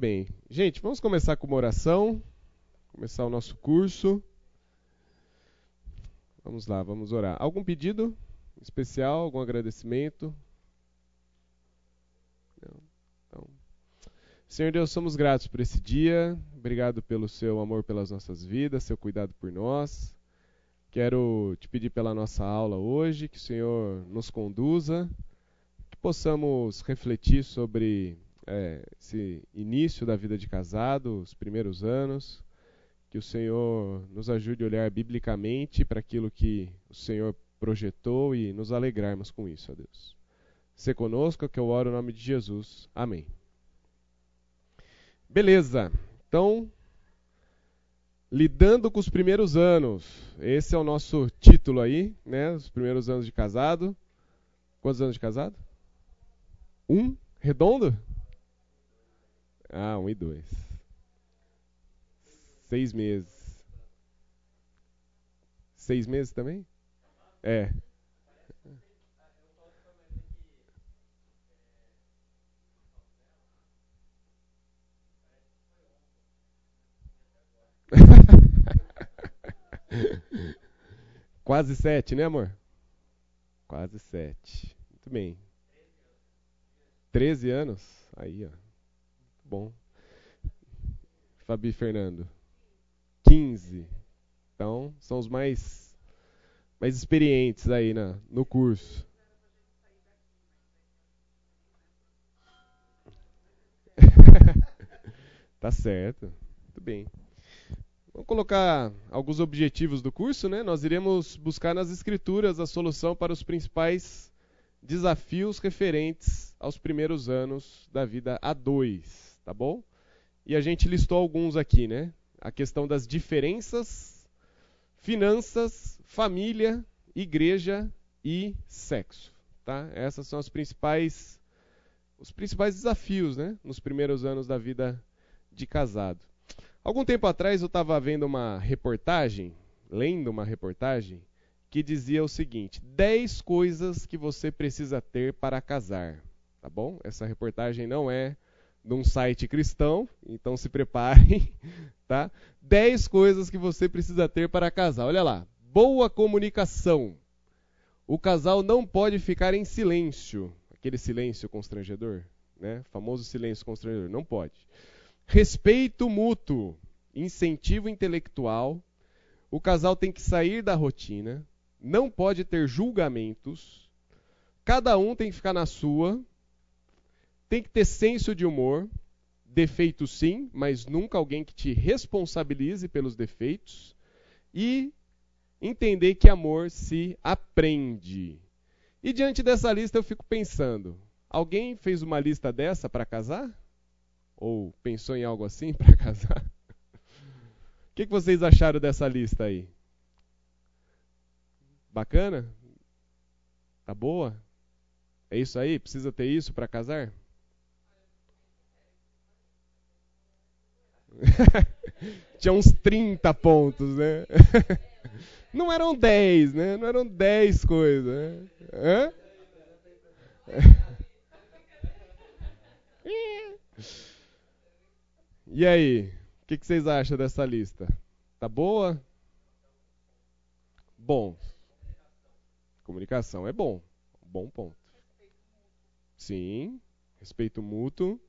Bem, gente, vamos começar com uma oração, começar o nosso curso. Vamos lá, vamos orar. Algum pedido especial, algum agradecimento? Não. Então, Senhor Deus, somos gratos por esse dia. Obrigado pelo seu amor pelas nossas vidas, seu cuidado por nós. Quero te pedir pela nossa aula hoje que o Senhor nos conduza, que possamos refletir sobre é, esse início da vida de casado, os primeiros anos, que o Senhor nos ajude a olhar biblicamente para aquilo que o Senhor projetou e nos alegrarmos com isso, ó Deus. Se conosco, que eu oro em nome de Jesus. Amém. Beleza. Então, lidando com os primeiros anos. Esse é o nosso título aí, né? Os primeiros anos de casado. Quantos anos de casado? Um? Redondo? Ah, um e dois. Seis meses. Seis meses também? É. Quase sete, né, amor? Quase sete. Muito bem. Treze anos? Aí, ó. Bom. Fabi Fernando. 15. Então, são os mais mais experientes aí na, no curso. tá certo. Muito bem. Vamos colocar alguns objetivos do curso, né? Nós iremos buscar nas escrituras a solução para os principais desafios referentes aos primeiros anos da vida A2, tá bom? E a gente listou alguns aqui, né? A questão das diferenças, finanças, família, igreja e sexo, tá? Essas são as principais os principais desafios, né, nos primeiros anos da vida de casado. Algum tempo atrás eu estava vendo uma reportagem, lendo uma reportagem, que dizia o seguinte: 10 coisas que você precisa ter para casar. Tá bom? Essa reportagem não é de um site cristão, então se preparem, tá? 10 coisas que você precisa ter para casar. Olha lá. Boa comunicação. O casal não pode ficar em silêncio, aquele silêncio constrangedor, né? Famoso silêncio constrangedor, não pode. Respeito mútuo, incentivo intelectual. O casal tem que sair da rotina, não pode ter julgamentos. Cada um tem que ficar na sua. Tem que ter senso de humor. Defeitos sim, mas nunca alguém que te responsabilize pelos defeitos. E entender que amor se aprende. E diante dessa lista eu fico pensando: alguém fez uma lista dessa para casar? Ou pensou em algo assim para casar? O que, que vocês acharam dessa lista aí? Bacana? Tá boa? É isso aí? Precisa ter isso para casar? Tinha uns 30 pontos, né? Não eram 10, né? Não eram 10 coisas. Né? E aí, o que, que, vocês acham dessa lista? Tá boa? Bom. Comunicação é bom. Bom ponto. Sim. Respeito mútuo.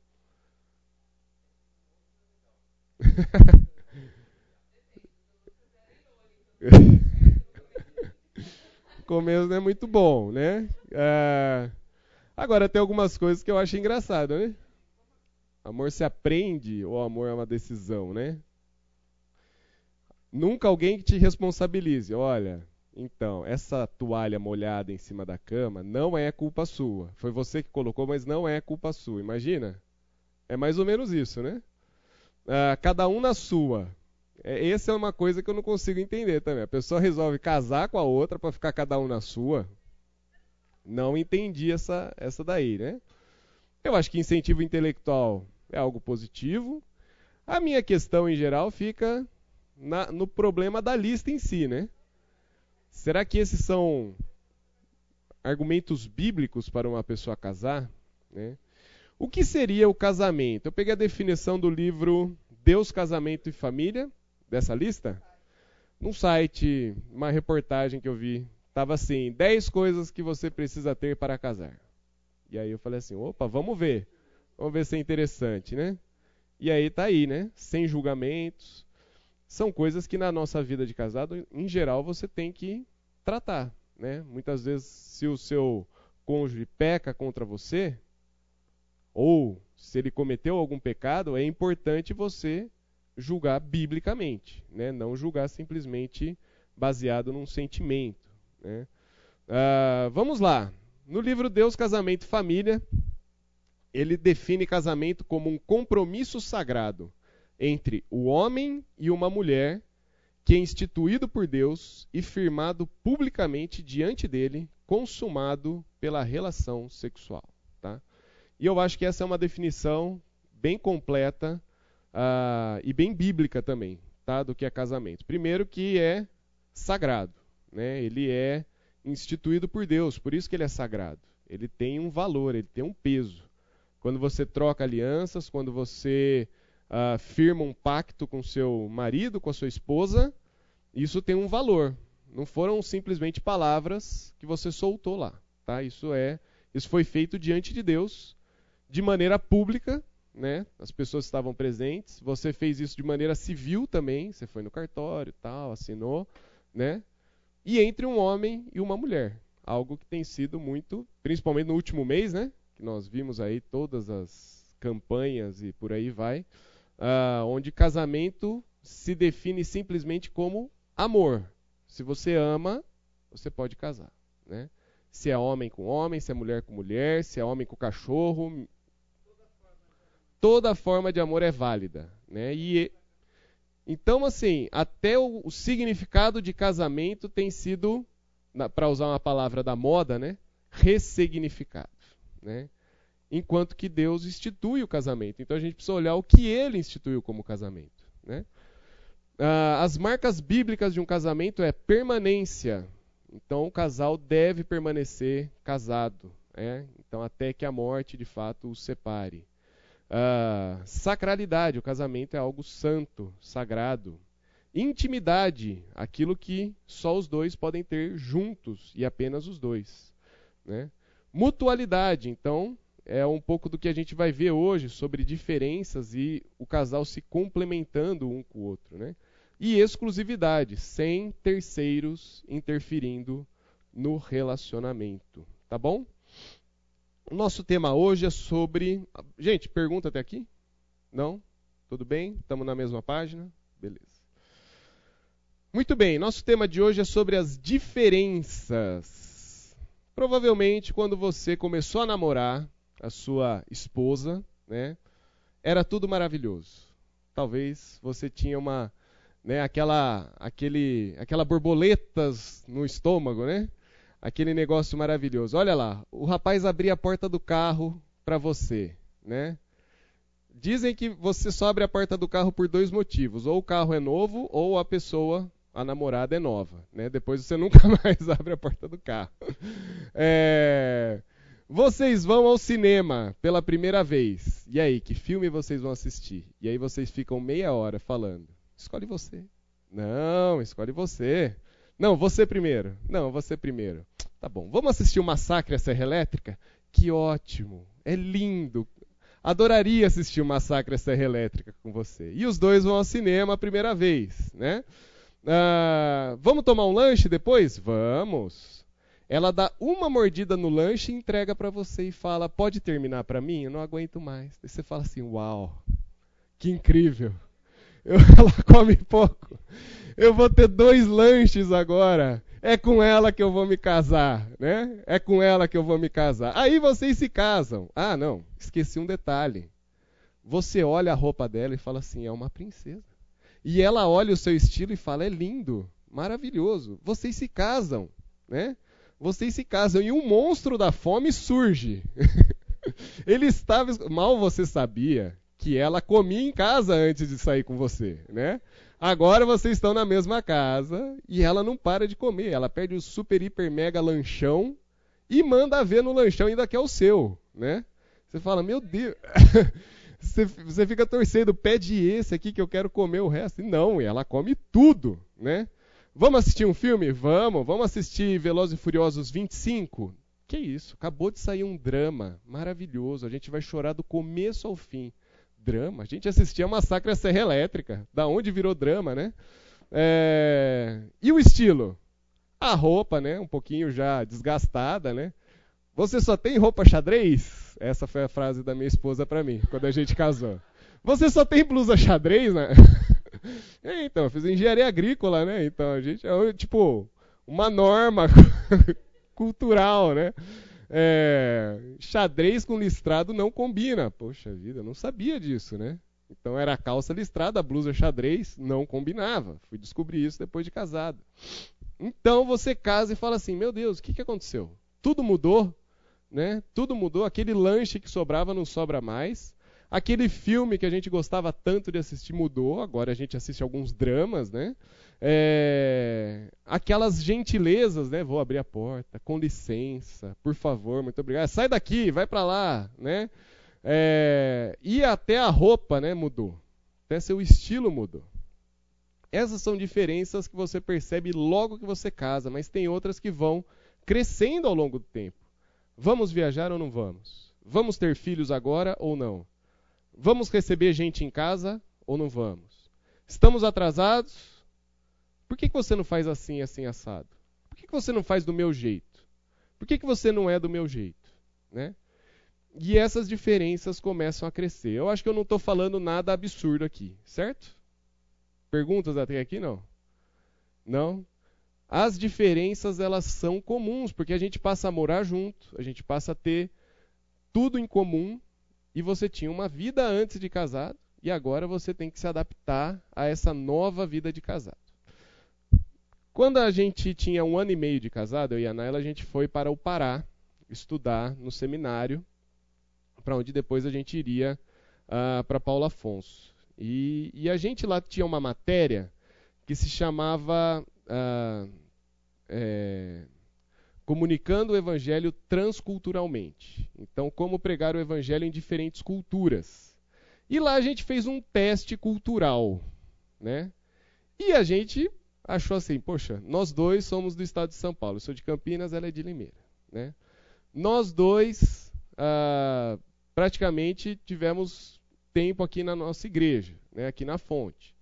Começo não é muito bom, né? É... Agora tem algumas coisas que eu acho engraçado, né? Amor se aprende ou amor é uma decisão, né? Nunca alguém que te responsabilize. Olha, então, essa toalha molhada em cima da cama não é culpa sua. Foi você que colocou, mas não é culpa sua. Imagina? É mais ou menos isso, né? Ah, cada um na sua. É, essa é uma coisa que eu não consigo entender também. A pessoa resolve casar com a outra para ficar cada um na sua. Não entendi essa, essa daí, né? Eu acho que incentivo intelectual é algo positivo. A minha questão em geral fica na, no problema da lista em si, né? Será que esses são argumentos bíblicos para uma pessoa casar? Né? O que seria o casamento? Eu peguei a definição do livro Deus, Casamento e Família, dessa lista. Num site, uma reportagem que eu vi, estava assim: 10 coisas que você precisa ter para casar. E aí eu falei assim: opa, vamos ver. Vamos ver se é interessante, né? E aí tá aí, né? Sem julgamentos. São coisas que na nossa vida de casado, em geral, você tem que tratar, né? Muitas vezes, se o seu cônjuge peca contra você, ou se ele cometeu algum pecado, é importante você julgar biblicamente, né? não julgar simplesmente baseado num sentimento. Né? Uh, vamos lá. No livro Deus, Casamento e Família, ele define casamento como um compromisso sagrado entre o homem e uma mulher que é instituído por Deus e firmado publicamente diante dele, consumado pela relação sexual. E eu acho que essa é uma definição bem completa uh, e bem bíblica também, tá? do que é casamento. Primeiro que é sagrado, né? ele é instituído por Deus, por isso que ele é sagrado. Ele tem um valor, ele tem um peso. Quando você troca alianças, quando você uh, firma um pacto com seu marido, com a sua esposa, isso tem um valor. Não foram simplesmente palavras que você soltou lá, tá? Isso é, isso foi feito diante de Deus de maneira pública, né? As pessoas estavam presentes. Você fez isso de maneira civil também. Você foi no cartório, tal, assinou, né? E entre um homem e uma mulher, algo que tem sido muito, principalmente no último mês, né? Que nós vimos aí todas as campanhas e por aí vai, uh, onde casamento se define simplesmente como amor. Se você ama, você pode casar, né? Se é homem com homem, se é mulher com mulher, se é homem com cachorro, toda forma de amor é válida. Né? E, então, assim, até o, o significado de casamento tem sido, para usar uma palavra da moda, né? ressignificado. Né? Enquanto que Deus institui o casamento. Então a gente precisa olhar o que ele instituiu como casamento. Né? Ah, as marcas bíblicas de um casamento é permanência. Então o casal deve permanecer casado. Né? Então até que a morte de fato os separe. Uh, sacralidade, o casamento é algo santo, sagrado. Intimidade, aquilo que só os dois podem ter juntos e apenas os dois. Né? Mutualidade, então, é um pouco do que a gente vai ver hoje sobre diferenças e o casal se complementando um com o outro. Né? E exclusividade, sem terceiros interferindo no relacionamento. Tá bom? O nosso tema hoje é sobre. Gente, pergunta até aqui? Não? Tudo bem? Estamos na mesma página? Beleza. Muito bem, nosso tema de hoje é sobre as diferenças. Provavelmente, quando você começou a namorar a sua esposa, né, era tudo maravilhoso. Talvez você tinha uma, né, aquela, aquele, aquela borboletas no estômago, né? Aquele negócio maravilhoso. Olha lá, o rapaz abria a porta do carro para você, né? Dizem que você só abre a porta do carro por dois motivos: ou o carro é novo, ou a pessoa, a namorada, é nova. Né? Depois você nunca mais abre a porta do carro. É... Vocês vão ao cinema pela primeira vez. E aí, que filme vocês vão assistir? E aí vocês ficam meia hora falando. Escolhe você. Não, escolhe você. Não, você primeiro. Não, você primeiro. Tá bom. Vamos assistir o Massacre à Serra Elétrica? Que ótimo. É lindo. Adoraria assistir o Massacre à Serra Elétrica com você. E os dois vão ao cinema a primeira vez, né? Ah, vamos tomar um lanche depois? Vamos. Ela dá uma mordida no lanche e entrega para você e fala: "Pode terminar para mim? Eu não aguento mais". Aí você fala assim: "Uau, que incrível". Eu, ela come pouco. Eu vou ter dois lanches agora. É com ela que eu vou me casar, né? É com ela que eu vou me casar. Aí vocês se casam. Ah, não, esqueci um detalhe. Você olha a roupa dela e fala assim: é uma princesa. E ela olha o seu estilo e fala: é lindo, maravilhoso. Vocês se casam, né? Vocês se casam e um monstro da fome surge. Ele estava. Mal você sabia que ela comia em casa antes de sair com você, né? Agora vocês estão na mesma casa e ela não para de comer. Ela perde o super, hiper, mega lanchão e manda ver no lanchão ainda que é o seu, né? Você fala, meu Deus. você, fica torcendo, pede esse aqui que eu quero comer o resto. E não, ela come tudo, né? Vamos assistir um filme? Vamos. Vamos assistir Velozes e Furiosos 25? Que isso? Acabou de sair um drama maravilhoso. A gente vai chorar do começo ao fim. Drama? A gente assistia Massacre à Serra Elétrica. Da onde virou drama, né? É... E o estilo? A roupa, né? Um pouquinho já desgastada, né? Você só tem roupa xadrez? Essa foi a frase da minha esposa para mim, quando a gente casou. Você só tem blusa xadrez, né? Então, eu fiz engenharia agrícola, né? Então, a gente é tipo uma norma cultural, né? É, xadrez com listrado não combina. Poxa vida, eu não sabia disso, né? Então era calça listrada, blusa xadrez, não combinava. Fui descobrir isso depois de casado. Então você casa e fala assim: Meu Deus, o que, que aconteceu? Tudo mudou, né? Tudo mudou. Aquele lanche que sobrava não sobra mais. Aquele filme que a gente gostava tanto de assistir mudou, agora a gente assiste alguns dramas, né? É... Aquelas gentilezas, né? Vou abrir a porta, com licença, por favor, muito obrigado. Sai daqui, vai para lá, né? É... E até a roupa, né? Mudou. Até seu estilo mudou. Essas são diferenças que você percebe logo que você casa, mas tem outras que vão crescendo ao longo do tempo. Vamos viajar ou não vamos? Vamos ter filhos agora ou não? Vamos receber gente em casa ou não vamos? Estamos atrasados? Por que, que você não faz assim, assim, assado? Por que, que você não faz do meu jeito? Por que, que você não é do meu jeito? Né? E essas diferenças começam a crescer. Eu acho que eu não estou falando nada absurdo aqui, certo? Perguntas até aqui não? Não? As diferenças elas são comuns, porque a gente passa a morar junto, a gente passa a ter tudo em comum e você tinha uma vida antes de casado e agora você tem que se adaptar a essa nova vida de casado. Quando a gente tinha um ano e meio de casado, eu e a Naila, a gente foi para o Pará estudar no seminário, para onde depois a gente iria uh, para Paulo Afonso. E, e, a gente lá tinha uma matéria que se chamava uh, é, comunicando o evangelho transculturalmente. Então, como pregar o evangelho em diferentes culturas. E lá a gente fez um teste cultural, né? E a gente achou assim, poxa, nós dois somos do estado de São Paulo. Eu sou de Campinas, ela é de Limeira, né? Nós dois ah, praticamente tivemos tempo aqui na nossa igreja, né? Aqui na fonte.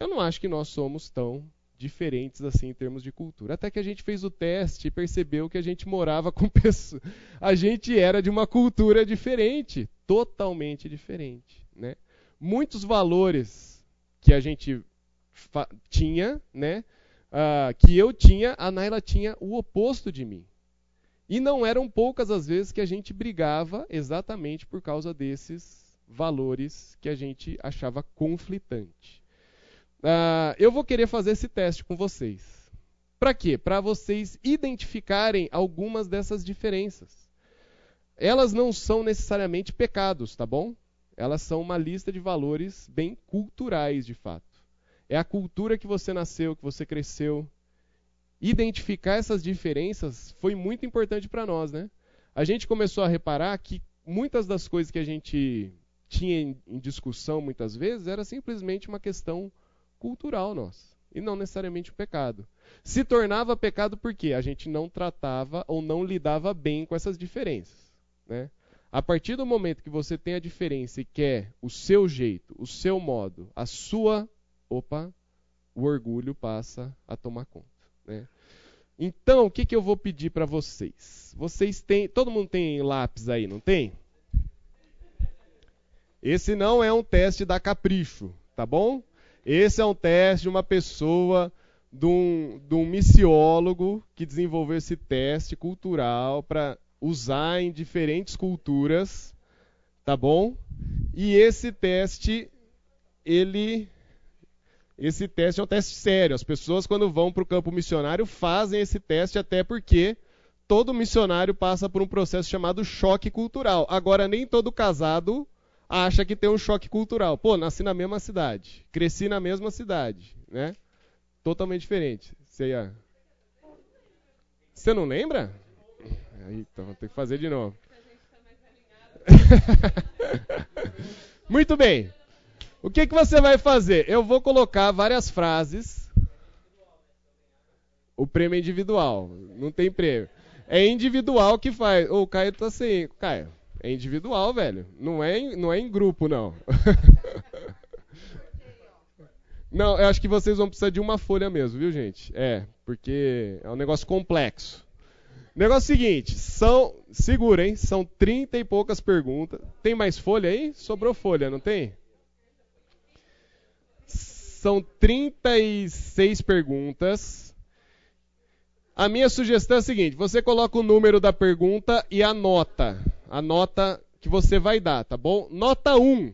Eu não acho que nós somos tão diferentes assim em termos de cultura. Até que a gente fez o teste e percebeu que a gente morava com pessoas. A gente era de uma cultura diferente, totalmente diferente. Né? Muitos valores que a gente tinha, né? Uh, que eu tinha, a Naila tinha o oposto de mim. E não eram poucas as vezes que a gente brigava exatamente por causa desses valores que a gente achava conflitante. Uh, eu vou querer fazer esse teste com vocês. Para quê? Para vocês identificarem algumas dessas diferenças. Elas não são necessariamente pecados, tá bom? Elas são uma lista de valores bem culturais, de fato. É a cultura que você nasceu, que você cresceu. Identificar essas diferenças foi muito importante para nós, né? A gente começou a reparar que muitas das coisas que a gente tinha em discussão muitas vezes era simplesmente uma questão cultural nossa, e não necessariamente o pecado. Se tornava pecado porque a gente não tratava ou não lidava bem com essas diferenças. Né? A partir do momento que você tem a diferença e quer o seu jeito, o seu modo, a sua. Opa, o orgulho passa a tomar conta. Né? Então, o que, que eu vou pedir para vocês? Vocês têm. Todo mundo tem lápis aí, não tem? Esse não é um teste da capricho, tá bom? Esse é um teste de uma pessoa, de um, de um missiólogo que desenvolveu esse teste cultural para usar em diferentes culturas, tá bom? E esse teste, ele, esse teste é um teste sério. As pessoas quando vão para o campo missionário fazem esse teste até porque todo missionário passa por um processo chamado choque cultural. Agora nem todo casado acha que tem um choque cultural. Pô, nasci na mesma cidade, cresci na mesma cidade, né? Totalmente diferente. Você ia... Você não lembra? Então, vou ter que fazer de novo. Muito bem. O que, que você vai fazer? Eu vou colocar várias frases. O prêmio é individual. Não tem prêmio. É individual que faz. O Caio tá sem. Caio, é individual, velho. Não é em, não é em grupo, não. não, eu acho que vocês vão precisar de uma folha mesmo, viu, gente? É, porque é um negócio complexo. Negócio seguinte, são. Segura, hein? São 30 e poucas perguntas. Tem mais folha aí? Sobrou folha, não tem? São 36 perguntas. A minha sugestão é a seguinte: você coloca o número da pergunta e a nota. A nota que você vai dar, tá bom? Nota 1.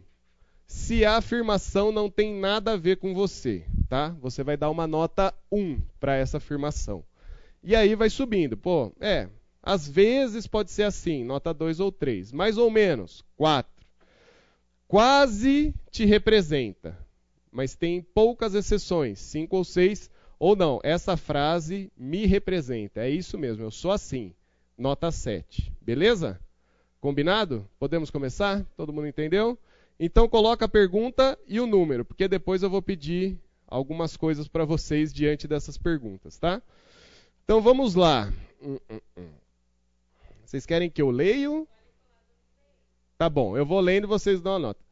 Se a afirmação não tem nada a ver com você, tá? Você vai dar uma nota 1 para essa afirmação. E aí vai subindo. Pô, é, às vezes pode ser assim, nota 2 ou 3. Mais ou menos, 4. Quase te representa, mas tem poucas exceções, 5 ou 6. Ou não, essa frase me representa. É isso mesmo, eu sou assim. Nota 7. Beleza? Combinado? Podemos começar? Todo mundo entendeu? Então coloca a pergunta e o número, porque depois eu vou pedir algumas coisas para vocês diante dessas perguntas, tá? Então vamos lá. Hum, hum, hum. Vocês querem que eu leio? Tá bom, eu vou lendo e vocês dão a nota.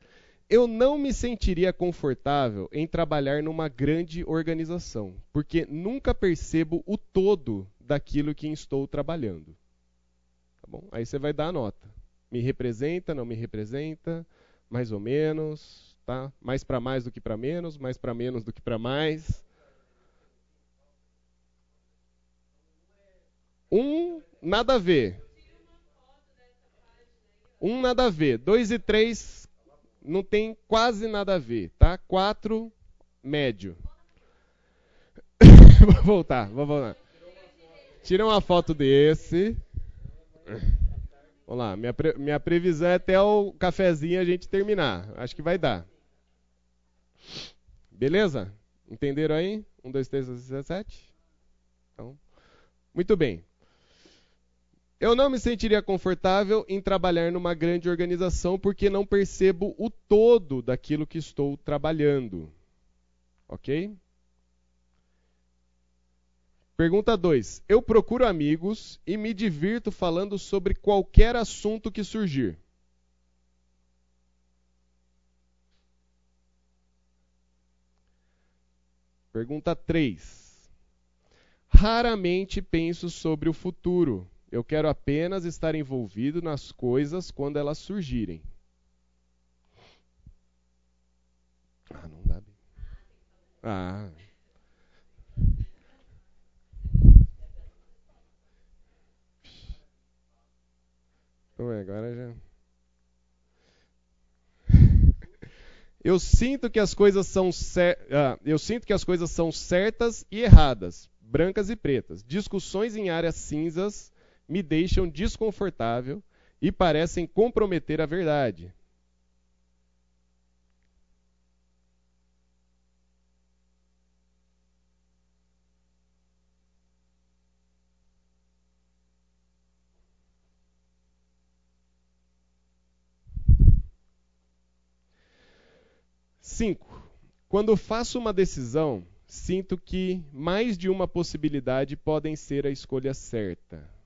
Eu não me sentiria confortável em trabalhar numa grande organização, porque nunca percebo o todo daquilo que estou trabalhando. Tá bom? Aí você vai dar a nota. Me representa, não me representa, mais ou menos, tá? Mais para mais do que para menos, mais para menos do que para mais. Um, nada a ver. Um, nada a ver. Dois e três, não tem quase nada a ver, tá? Quatro, médio. vou voltar, vou voltar. Tira uma foto desse. Vamos lá, minha, pre minha previsão é até o cafezinho a gente terminar. Acho que vai dar. Beleza? Entenderam aí? Um, dois, três, dezessete? Então, muito bem. Eu não me sentiria confortável em trabalhar numa grande organização porque não percebo o todo daquilo que estou trabalhando. Ok? Pergunta 2. Eu procuro amigos e me divirto falando sobre qualquer assunto que surgir. Pergunta 3. Raramente penso sobre o futuro eu quero apenas estar envolvido nas coisas quando elas surgirem. Ah, não dá bem. Ah. Então, agora já. Eu sinto que as coisas são cer... ah, eu sinto que as coisas são certas e erradas, brancas e pretas. Discussões em áreas cinzas me deixam desconfortável e parecem comprometer a verdade. Cinco. Quando faço uma decisão, sinto que mais de uma possibilidade podem ser a escolha certa.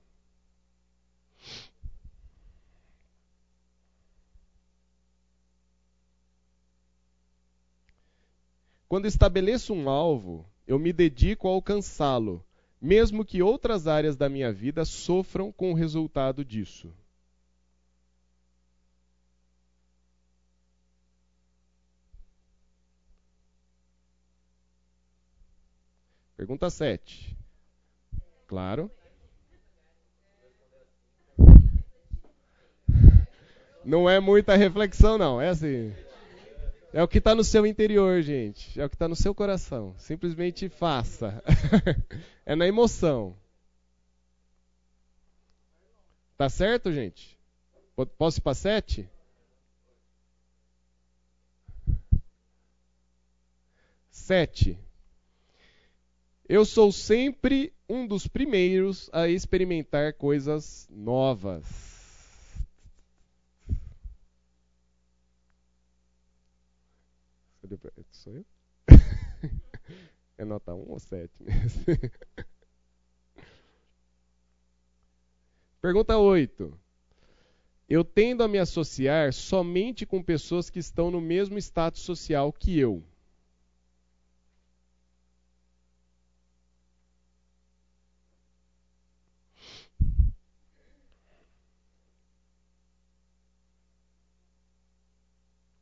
Quando estabeleço um alvo, eu me dedico a alcançá-lo, mesmo que outras áreas da minha vida sofram com o resultado disso. Pergunta 7. Claro. Não é muita reflexão, não. É assim. É o que está no seu interior, gente. É o que está no seu coração. Simplesmente faça. é na emoção. Tá certo, gente? Posso ir para sete? Sete. Eu sou sempre um dos primeiros a experimentar coisas novas. Sou eu? é nota 1 ou 7 Pergunta 8. Eu tendo a me associar somente com pessoas que estão no mesmo status social que eu.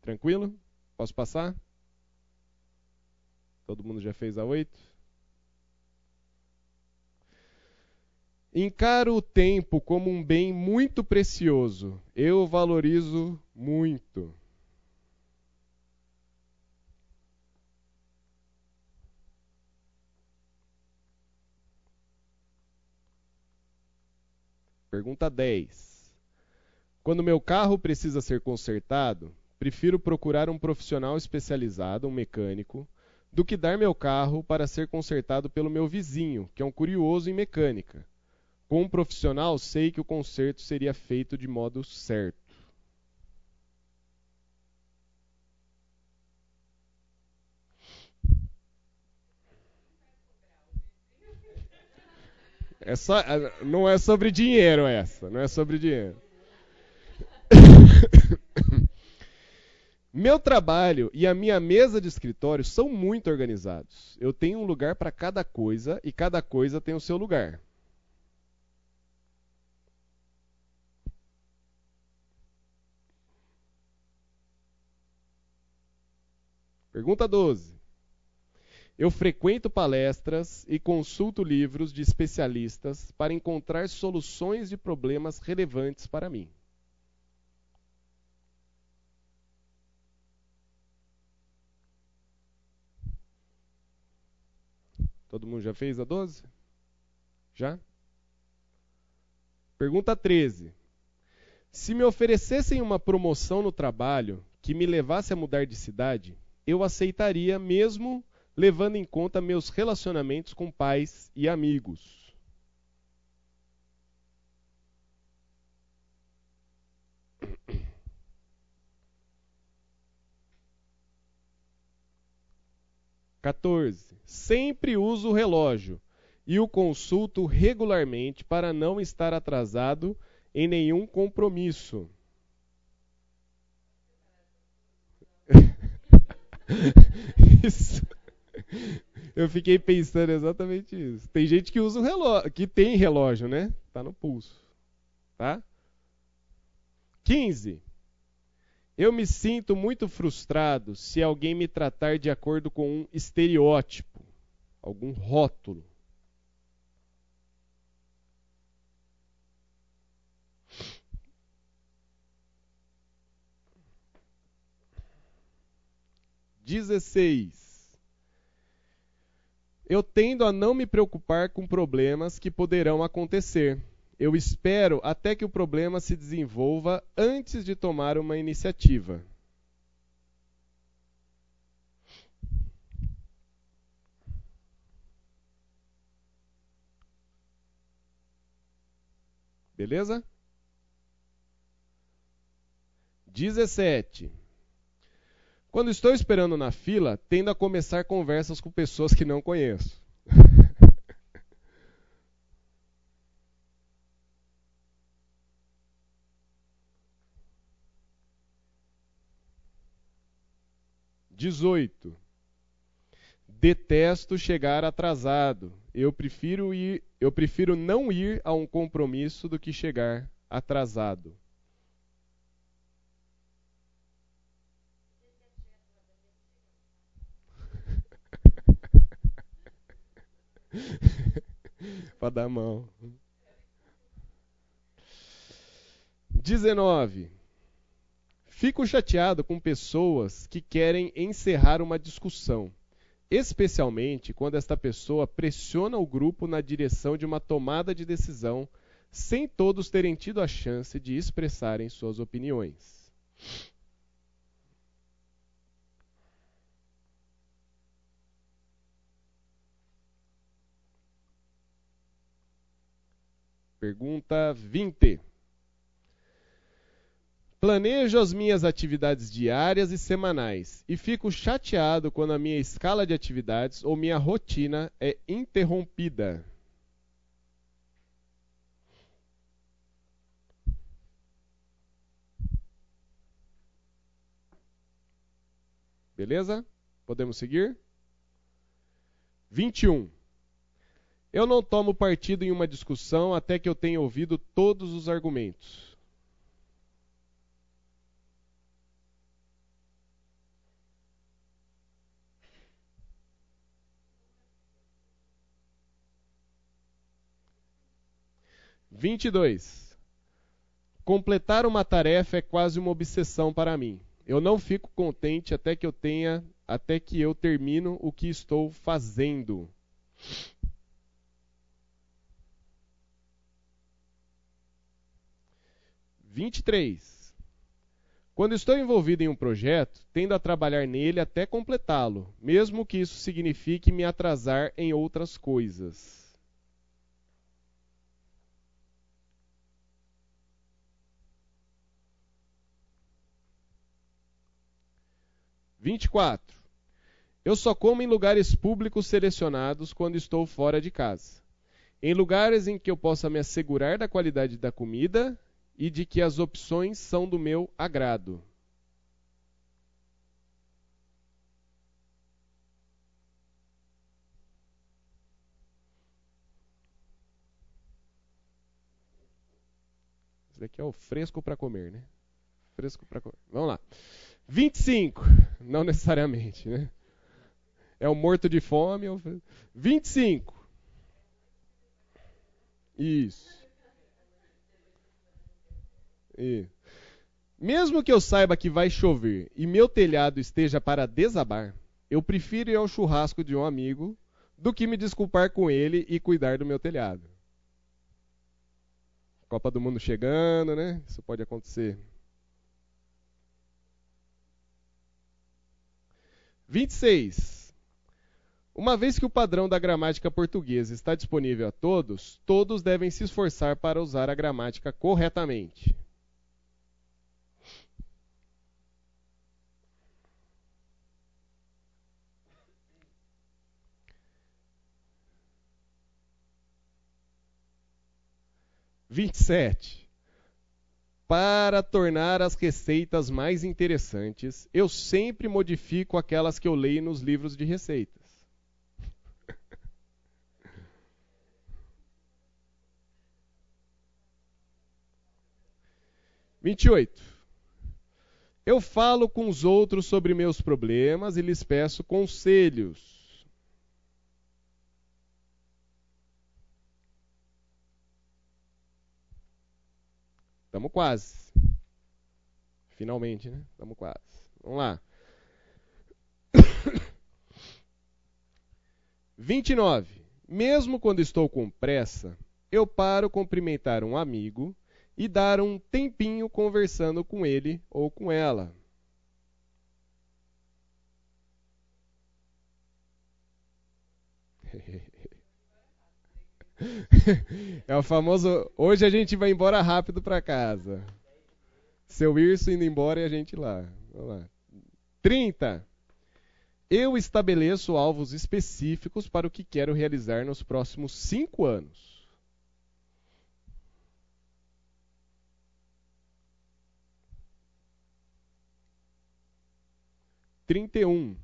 Tranquilo? Posso passar? Todo mundo já fez a 8? Encaro o tempo como um bem muito precioso. Eu valorizo muito. Pergunta 10. Quando meu carro precisa ser consertado, prefiro procurar um profissional especializado, um mecânico, do que dar meu carro para ser consertado pelo meu vizinho, que é um curioso em mecânica. Com um profissional, sei que o conserto seria feito de modo certo. É só, não é sobre dinheiro essa, não é sobre dinheiro. Meu trabalho e a minha mesa de escritório são muito organizados. Eu tenho um lugar para cada coisa e cada coisa tem o seu lugar. Pergunta 12. Eu frequento palestras e consulto livros de especialistas para encontrar soluções de problemas relevantes para mim. Todo mundo já fez a 12? Já? Pergunta 13. Se me oferecessem uma promoção no trabalho que me levasse a mudar de cidade, eu aceitaria mesmo levando em conta meus relacionamentos com pais e amigos. Quatorze. Sempre uso o relógio e o consulto regularmente para não estar atrasado em nenhum compromisso. isso. Eu fiquei pensando exatamente isso. Tem gente que usa o relógio, que tem relógio, né? Tá no pulso. Tá? 15. Eu me sinto muito frustrado se alguém me tratar de acordo com um estereótipo, algum rótulo. 16. Eu tendo a não me preocupar com problemas que poderão acontecer. Eu espero até que o problema se desenvolva antes de tomar uma iniciativa. Beleza? 17. Quando estou esperando na fila, tendo a começar conversas com pessoas que não conheço. Dezoito. Detesto chegar atrasado. Eu prefiro ir, eu prefiro não ir a um compromisso do que chegar atrasado. para dar mão. 19. Fico chateado com pessoas que querem encerrar uma discussão, especialmente quando esta pessoa pressiona o grupo na direção de uma tomada de decisão sem todos terem tido a chance de expressarem suas opiniões. Pergunta 20. Planejo as minhas atividades diárias e semanais e fico chateado quando a minha escala de atividades ou minha rotina é interrompida. Beleza? Podemos seguir? 21. Eu não tomo partido em uma discussão até que eu tenha ouvido todos os argumentos. Vinte e dois. Completar uma tarefa é quase uma obsessão para mim. Eu não fico contente até que eu tenha, até que eu termino o que estou fazendo. Vinte e três. Quando estou envolvido em um projeto, tendo a trabalhar nele até completá-lo, mesmo que isso signifique me atrasar em outras coisas. 24. Eu só como em lugares públicos selecionados quando estou fora de casa. Em lugares em que eu possa me assegurar da qualidade da comida e de que as opções são do meu agrado. Esse daqui é o fresco para comer, né? Fresco para comer. Vamos lá. 25, não necessariamente, né? É o morto de fome. 25. Isso. E mesmo que eu saiba que vai chover e meu telhado esteja para desabar, eu prefiro ir ao churrasco de um amigo do que me desculpar com ele e cuidar do meu telhado. Copa do Mundo chegando, né? Isso pode acontecer 26. Uma vez que o padrão da gramática portuguesa está disponível a todos, todos devem se esforçar para usar a gramática corretamente. Vinte e sete. Para tornar as receitas mais interessantes, eu sempre modifico aquelas que eu leio nos livros de receitas. Vinte e oito. Eu falo com os outros sobre meus problemas e lhes peço conselhos. Estamos quase. Finalmente, né? Estamos quase. Vamos lá. 29. Mesmo quando estou com pressa, eu paro cumprimentar um amigo e dar um tempinho conversando com ele ou com ela. é o famoso. Hoje a gente vai embora rápido para casa. Seu Irso indo embora e a gente lá. Vamos lá. 30. Eu estabeleço alvos específicos para o que quero realizar nos próximos cinco anos. Trinta e um.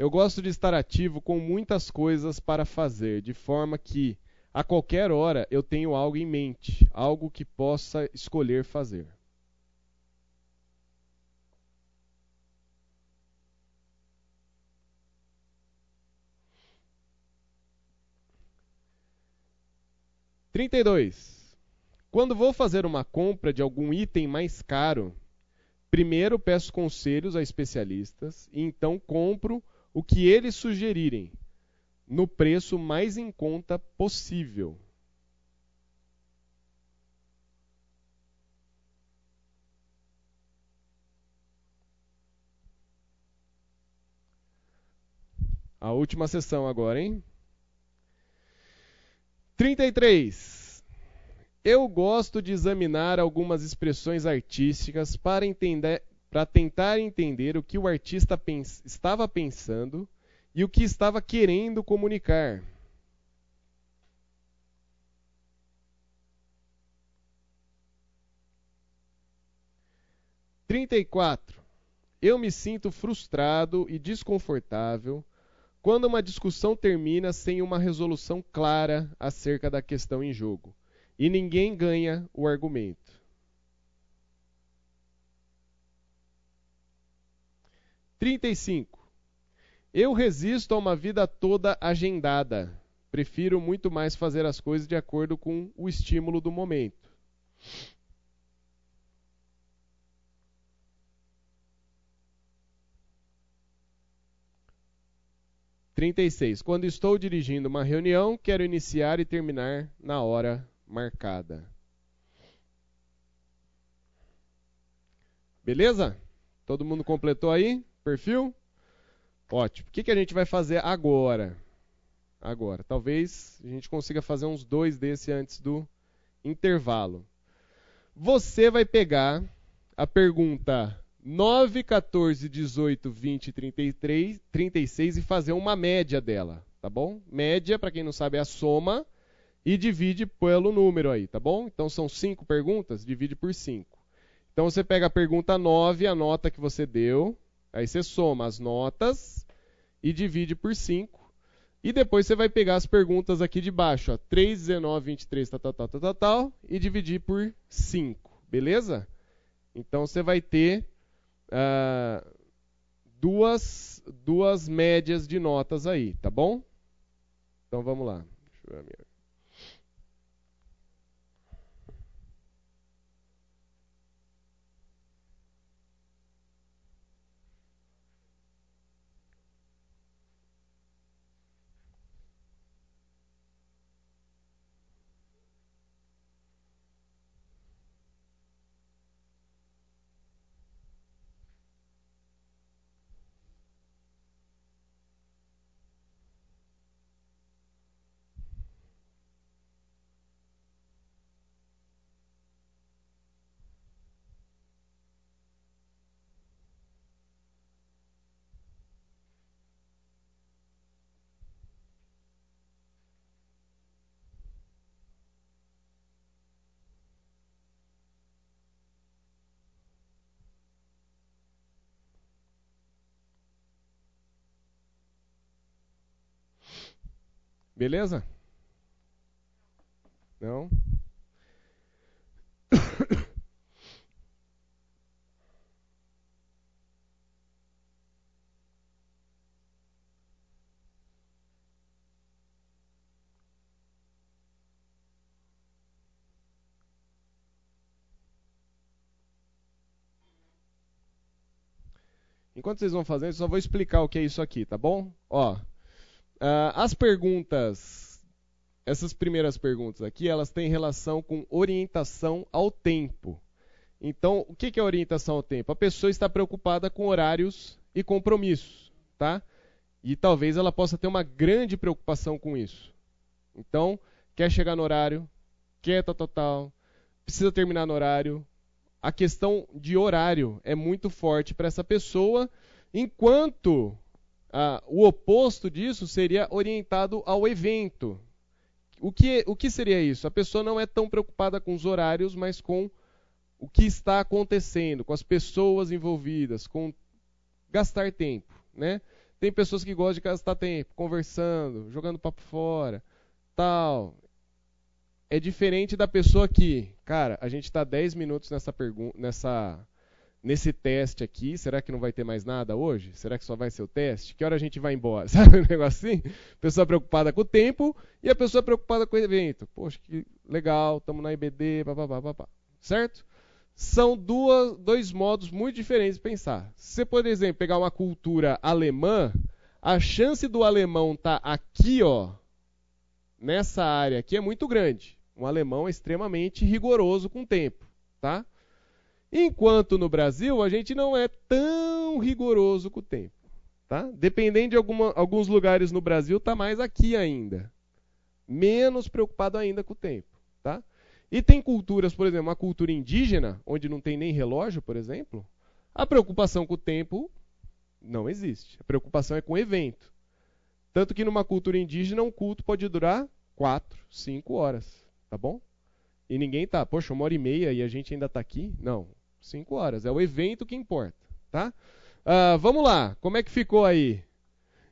Eu gosto de estar ativo com muitas coisas para fazer, de forma que a qualquer hora eu tenho algo em mente, algo que possa escolher fazer. Trinta e dois. Quando vou fazer uma compra de algum item mais caro, primeiro peço conselhos a especialistas e então compro o que eles sugerirem, no preço mais em conta possível. A última sessão agora, hein? 33. Eu gosto de examinar algumas expressões artísticas para, entender, para tentar entender o que o artista pens estava pensando e o que estava querendo comunicar. Trinta e quatro. Eu me sinto frustrado e desconfortável quando uma discussão termina sem uma resolução clara acerca da questão em jogo e ninguém ganha o argumento. Trinta e cinco. Eu resisto a uma vida toda agendada. Prefiro muito mais fazer as coisas de acordo com o estímulo do momento. 36. Quando estou dirigindo uma reunião, quero iniciar e terminar na hora marcada. Beleza? Todo mundo completou aí? Perfil? Ótimo. O que, que a gente vai fazer agora? Agora. Talvez a gente consiga fazer uns dois desse antes do intervalo. Você vai pegar a pergunta 9, 14, 18, 20, 33, 36 e fazer uma média dela, tá bom? Média, para quem não sabe, é a soma e divide pelo número aí, tá bom? Então são cinco perguntas, divide por 5. Então você pega a pergunta 9, a nota que você deu, aí você soma as notas e divide por 5. E depois você vai pegar as perguntas aqui de baixo, ó, 3, 19, 23, tal, tal, tal, tal, tal, tal, e dividir por 5, beleza? Então você vai ter uh, duas, duas médias de notas aí, tá bom? Então vamos lá. Deixa eu ver a minha. Beleza? Não? Enquanto vocês vão fazendo, eu só vou explicar o que é isso aqui, tá bom? Ó, Uh, as perguntas, essas primeiras perguntas aqui, elas têm relação com orientação ao tempo. Então, o que é orientação ao tempo? A pessoa está preocupada com horários e compromissos, tá? E talvez ela possa ter uma grande preocupação com isso. Então, quer chegar no horário, quer tal, tal, tal, precisa terminar no horário. A questão de horário é muito forte para essa pessoa, enquanto ah, o oposto disso seria orientado ao evento. O que, o que seria isso? A pessoa não é tão preocupada com os horários, mas com o que está acontecendo, com as pessoas envolvidas, com gastar tempo. Né? Tem pessoas que gostam de gastar tempo, conversando, jogando papo fora, tal. É diferente da pessoa que, cara, a gente está 10 minutos nessa, nessa nesse teste aqui, será que não vai ter mais nada hoje? Será que só vai ser o teste? Que hora a gente vai embora? Sabe um negócio assim? Pessoa preocupada com o tempo e a pessoa preocupada com o evento. Poxa, que legal, estamos na IBD, papapá, papá. Certo? São duas, dois modos muito diferentes de pensar. Se você, por exemplo, pegar uma cultura alemã, a chance do alemão estar tá aqui, ó, nessa área aqui é muito grande. Um alemão é extremamente rigoroso com o tempo, tá? Enquanto no Brasil a gente não é tão rigoroso com o tempo. Tá? Dependendo de alguma, alguns lugares no Brasil, está mais aqui ainda. Menos preocupado ainda com o tempo. Tá? E tem culturas, por exemplo, uma cultura indígena, onde não tem nem relógio, por exemplo, a preocupação com o tempo não existe. A preocupação é com o evento. Tanto que numa cultura indígena, um culto pode durar quatro, cinco horas, tá bom? E ninguém tá, poxa, uma hora e meia e a gente ainda está aqui? Não, cinco horas. É o evento que importa, tá? Uh, vamos lá, como é que ficou aí?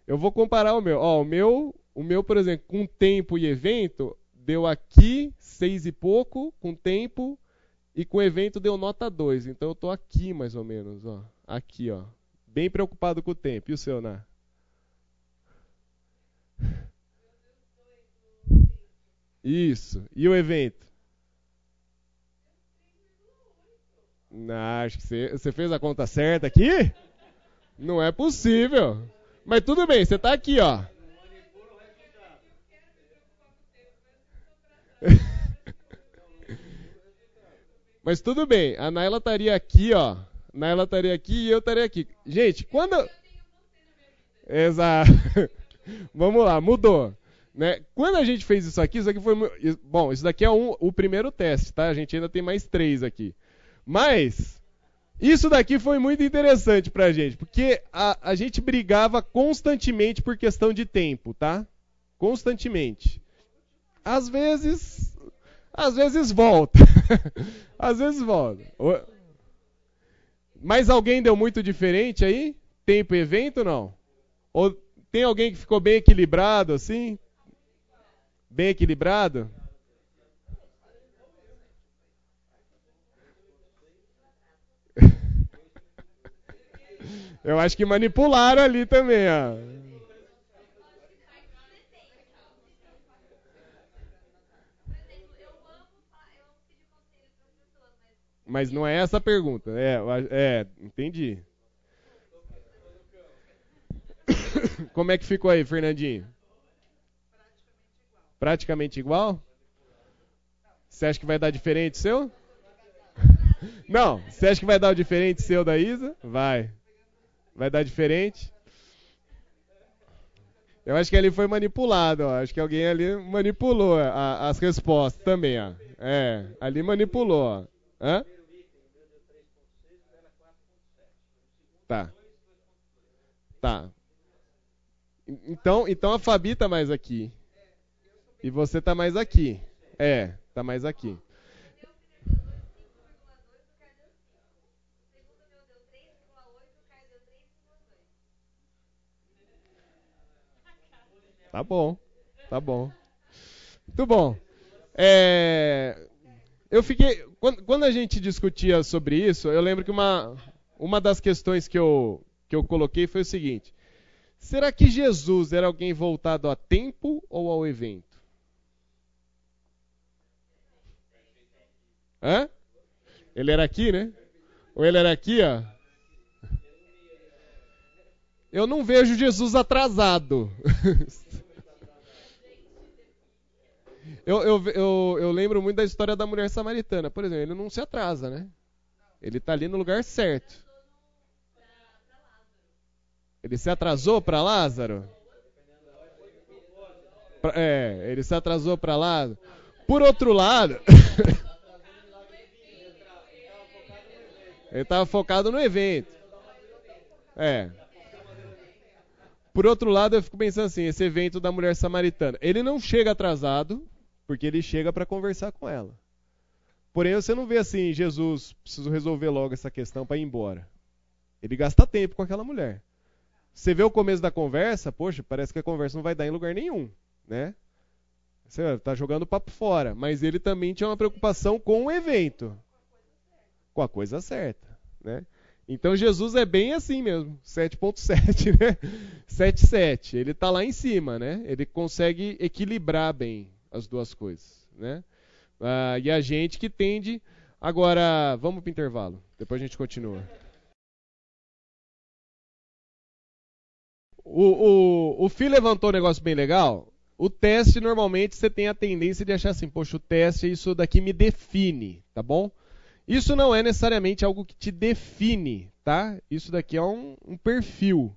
Eu vou comparar o meu. Ó, o meu, o meu, por exemplo, com tempo e evento, deu aqui seis e pouco, com tempo, e com evento deu nota 2. Então eu estou aqui mais ou menos, ó. Aqui, ó. Bem preocupado com o tempo. E o seu, Ná? Isso. E o evento? Não, acho que você, fez a conta certa aqui? Não é possível. Mas tudo bem, você está aqui, ó. Mas tudo bem, a Naila estaria aqui, ó. Naila estaria aqui e eu estaria aqui. Gente, quando. Exato. Vamos lá, mudou. Né? Quando a gente fez isso aqui, isso aqui foi. Bom, isso daqui é um, o primeiro teste, tá? A gente ainda tem mais três aqui. Mas isso daqui foi muito interessante pra gente, porque a, a gente brigava constantemente por questão de tempo, tá? Constantemente. Às vezes. Às vezes volta. às vezes volta. Mas alguém deu muito diferente aí? Tempo e evento não? Ou tem alguém que ficou bem equilibrado assim? Bem equilibrado? Eu acho que manipularam ali também, ó. Mas não é essa a pergunta. É, é entendi. Como é que ficou aí, Fernandinho? Praticamente igual? Você acha que vai dar diferente seu? Não, você acha que vai dar o diferente seu da Isa? Vai. Vai dar diferente? Eu acho que ali foi manipulado, ó. Acho que alguém ali manipulou a, as respostas também, ó. É, ali manipulou, ó. Hã? Tá. Tá. Então, então a Fabi tá mais aqui. E você tá mais aqui. É, tá mais aqui. Tá bom, tá bom. Muito bom. É, eu fiquei. Quando, quando, a gente discutia sobre isso, eu lembro que uma, uma das questões que eu, que eu coloquei foi o seguinte: será que Jesus era alguém voltado a tempo ou ao evento? Hã? Ele era aqui, né? Ou ele era aqui, ó? Eu não vejo Jesus atrasado. eu, eu, eu, eu, lembro muito da história da mulher samaritana. Por exemplo, ele não se atrasa, né? Ele está ali no lugar certo. Ele se atrasou para Lázaro? É, ele se atrasou para Lázaro. Por outro lado. ele estava focado no evento. É. Por outro lado, eu fico pensando assim, esse evento da mulher samaritana, ele não chega atrasado, porque ele chega para conversar com ela. Porém, você não vê assim, Jesus, preciso resolver logo essa questão para ir embora. Ele gasta tempo com aquela mulher. Você vê o começo da conversa, poxa, parece que a conversa não vai dar em lugar nenhum, né? Você está jogando papo fora, mas ele também tinha uma preocupação com o evento, com a coisa certa, né? Então Jesus é bem assim mesmo, 7.7, né? 7.7. Ele está lá em cima, né? Ele consegue equilibrar bem as duas coisas, né? Ah, e a gente que tende... Agora, vamos para o intervalo. Depois a gente continua. O, o, o Fih levantou um negócio bem legal. O teste, normalmente, você tem a tendência de achar assim, poxa, o teste, isso daqui me define, tá bom? Isso não é necessariamente algo que te define, tá? Isso daqui é um, um perfil.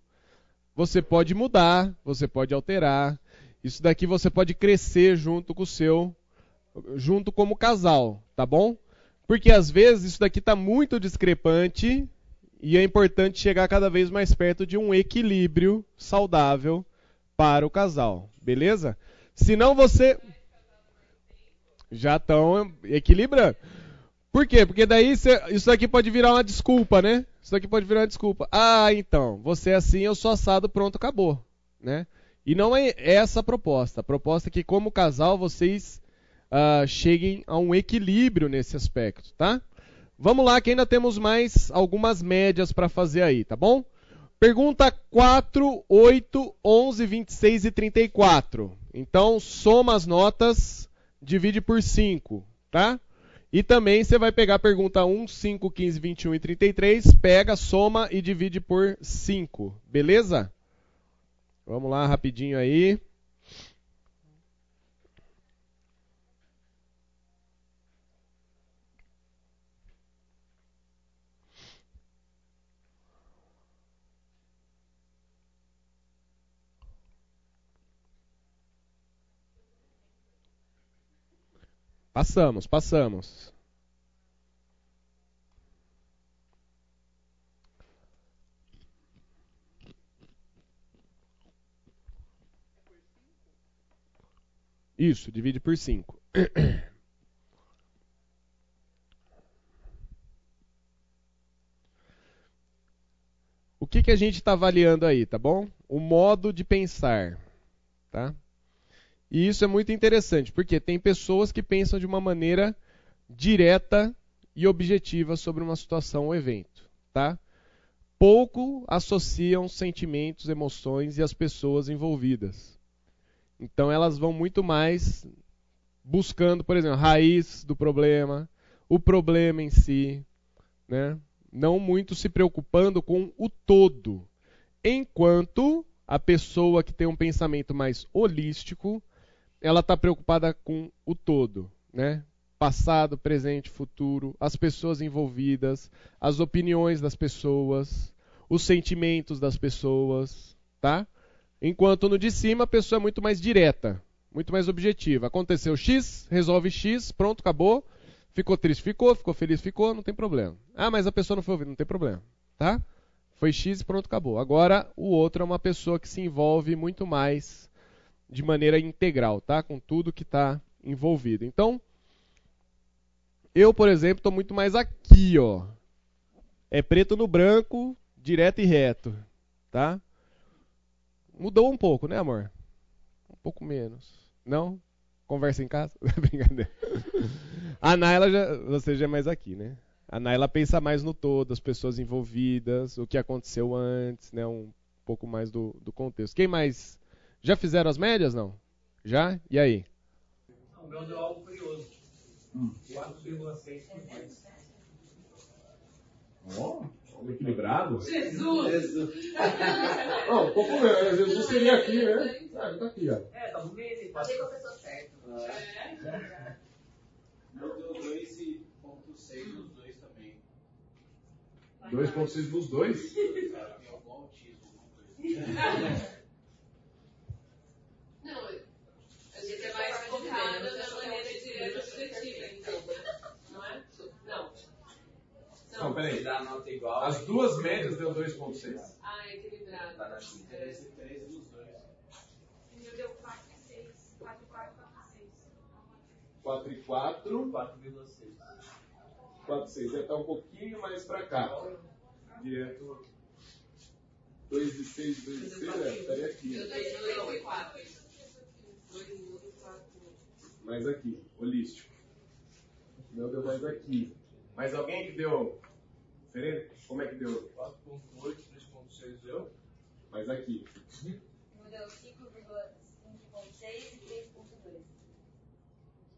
Você pode mudar, você pode alterar. Isso daqui você pode crescer junto com o seu junto como casal, tá bom? Porque às vezes isso daqui está muito discrepante e é importante chegar cada vez mais perto de um equilíbrio saudável para o casal, beleza? Senão você já estão equilibrando. Por quê? Porque daí cê, isso aqui pode virar uma desculpa, né? Isso aqui pode virar uma desculpa. Ah, então, você é assim, eu sou assado, pronto, acabou, né? E não é essa a proposta. A proposta é que, como casal, vocês uh, cheguem a um equilíbrio nesse aspecto, tá? Vamos lá, que ainda temos mais algumas médias para fazer aí, tá bom? Pergunta 4, 8, 11, 26 e 34. Então, soma as notas, divide por 5, tá? E também você vai pegar a pergunta 1, 5, 15, 21 e 33, pega, soma e divide por 5, beleza? Vamos lá, rapidinho aí. Passamos, passamos. Isso, divide por 5. O que, que a gente está avaliando aí, tá bom? O modo de pensar, tá? E isso é muito interessante, porque tem pessoas que pensam de uma maneira direta e objetiva sobre uma situação ou evento, tá? Pouco associam sentimentos, emoções e as pessoas envolvidas. Então elas vão muito mais buscando, por exemplo, a raiz do problema, o problema em si, né? Não muito se preocupando com o todo. Enquanto a pessoa que tem um pensamento mais holístico, ela está preocupada com o todo, né? Passado, presente, futuro, as pessoas envolvidas, as opiniões das pessoas, os sentimentos das pessoas, tá? Enquanto no de cima a pessoa é muito mais direta, muito mais objetiva. Aconteceu X, resolve X, pronto, acabou. Ficou triste, ficou. Ficou feliz, ficou, não tem problema. Ah, mas a pessoa não foi ouvida, não tem problema, tá? Foi X e pronto, acabou. Agora o outro é uma pessoa que se envolve muito mais de maneira integral, tá? Com tudo que está envolvido. Então, eu, por exemplo, estou muito mais aqui, ó. É preto no branco, direto e reto, tá? Mudou um pouco, né, amor? Um pouco menos. Não? Conversa em casa? Brincadeira. A Naila, já, você já é mais aqui, né? A Naila pensa mais no todo, as pessoas envolvidas, o que aconteceu antes, né? Um pouco mais do, do contexto. Quem mais já fizeram as médias, não? Já? E aí? O meu deu algo curioso. Hum. 4,6 Ó, oh, equilibrado. Jesus! Jesus! oh, um pouco menos. Jesus seria aqui, né? Ah, tá aqui, ó. É, tá no meio. Achei que a pessoa certa. É. Meu deu 2,6 nos dois também. 2,6 nos dois? Tem algum autismo, alguma coisa. Não, peraí. As duas médias deu 2,6. Ah, equilibrado. Tá na 13 dos dois. O meu deu 4 e 6. 4 e 4, 4 e 6. 4 e 4. 4,6. 4 e 6. Deve estar um pouquinho mais pra cá. Direto. 2 e 6, 2 e 6, é, estaria aqui. Eu dei 2 e 4. 2 e 4. Mais aqui, holístico. O meu deu mais aqui. Mais alguém que deu diferente? Como é que deu? 4.8, 3.6 deu. Mais aqui. Mudou 5,5.6 e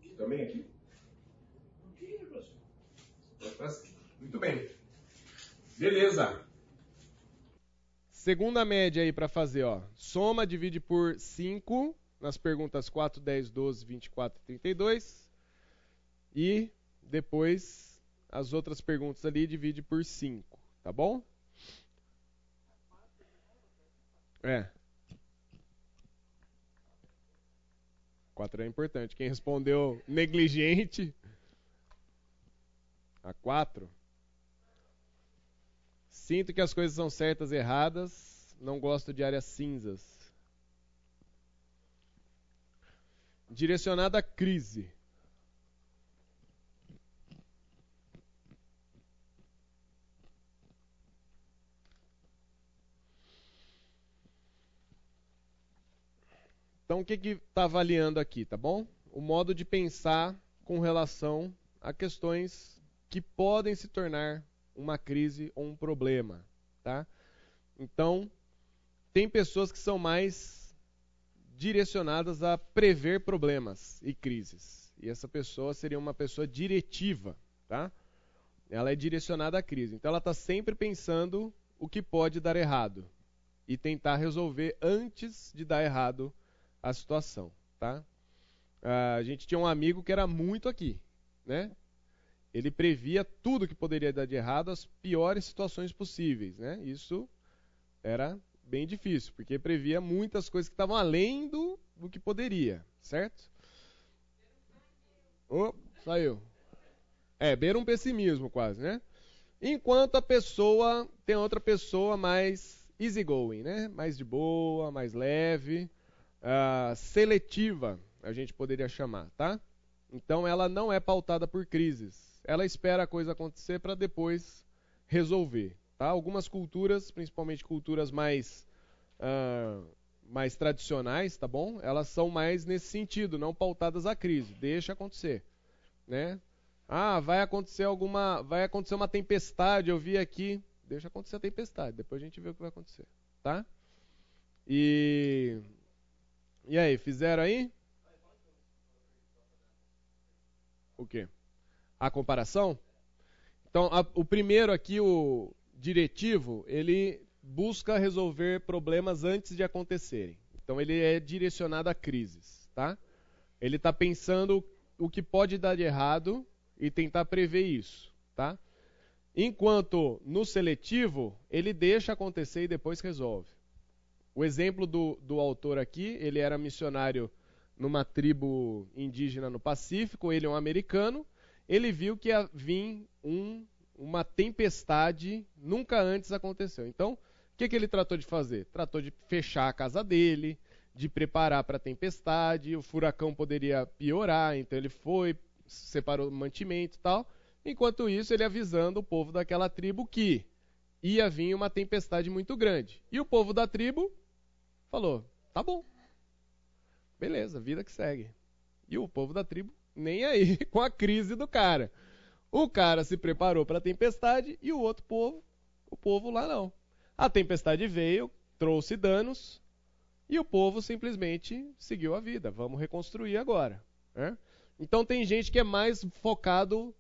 3.2. Também aqui? Muito bem. Beleza. Segunda média aí para fazer, ó. Soma, divide por 5 nas perguntas 4, 10, 12, 24 e 32. E depois as outras perguntas ali divide por 5, tá bom? É. 4 é importante. Quem respondeu negligente. A 4. Sinto que as coisas são certas e erradas. Não gosto de áreas cinzas. Direcionada à crise. Então, o que está avaliando aqui, tá bom? O modo de pensar com relação a questões que podem se tornar uma crise ou um problema, tá? Então, tem pessoas que são mais direcionadas a prever problemas e crises. E essa pessoa seria uma pessoa diretiva, tá? Ela é direcionada à crise. Então, ela está sempre pensando o que pode dar errado e tentar resolver antes de dar errado a situação, tá? Ah, a gente tinha um amigo que era muito aqui, né? Ele previa tudo que poderia dar de errado, as piores situações possíveis, né? Isso era bem difícil, porque previa muitas coisas que estavam além do, do que poderia, certo? Oh, saiu. É, beira um pessimismo quase, né? Enquanto a pessoa tem outra pessoa mais easygoing, né? Mais de boa, mais leve, uh, seletiva, a gente poderia chamar, tá? Então ela não é pautada por crises. Ela espera a coisa acontecer para depois resolver. Tá? Algumas culturas, principalmente culturas mais, uh, mais tradicionais, tá bom? Elas são mais nesse sentido, não pautadas à crise. Deixa acontecer, né? Ah, vai acontecer alguma, vai acontecer uma tempestade. Eu vi aqui, deixa acontecer a tempestade. Depois a gente vê o que vai acontecer, tá? E e aí, fizeram aí? O quê? A comparação? Então, a, o primeiro aqui, o diretivo, ele busca resolver problemas antes de acontecerem. Então, ele é direcionado a crises, tá? Ele está pensando o que pode dar de errado e tentar prever isso, tá? Enquanto no seletivo, ele deixa acontecer e depois resolve. O exemplo do, do autor aqui, ele era missionário numa tribo indígena no Pacífico, ele é um americano, ele viu que ia vir um, uma tempestade, nunca antes aconteceu. Então, o que, que ele tratou de fazer? Tratou de fechar a casa dele, de preparar para a tempestade, o furacão poderia piorar, então ele foi, separou mantimento e tal. Enquanto isso, ele avisando o povo daquela tribo que ia vir uma tempestade muito grande. E o povo da tribo falou: tá bom. Beleza, vida que segue. E o povo da tribo nem aí com a crise do cara. O cara se preparou para a tempestade e o outro povo, o povo lá não. A tempestade veio, trouxe danos e o povo simplesmente seguiu a vida. Vamos reconstruir agora. Né? Então tem gente que é mais focado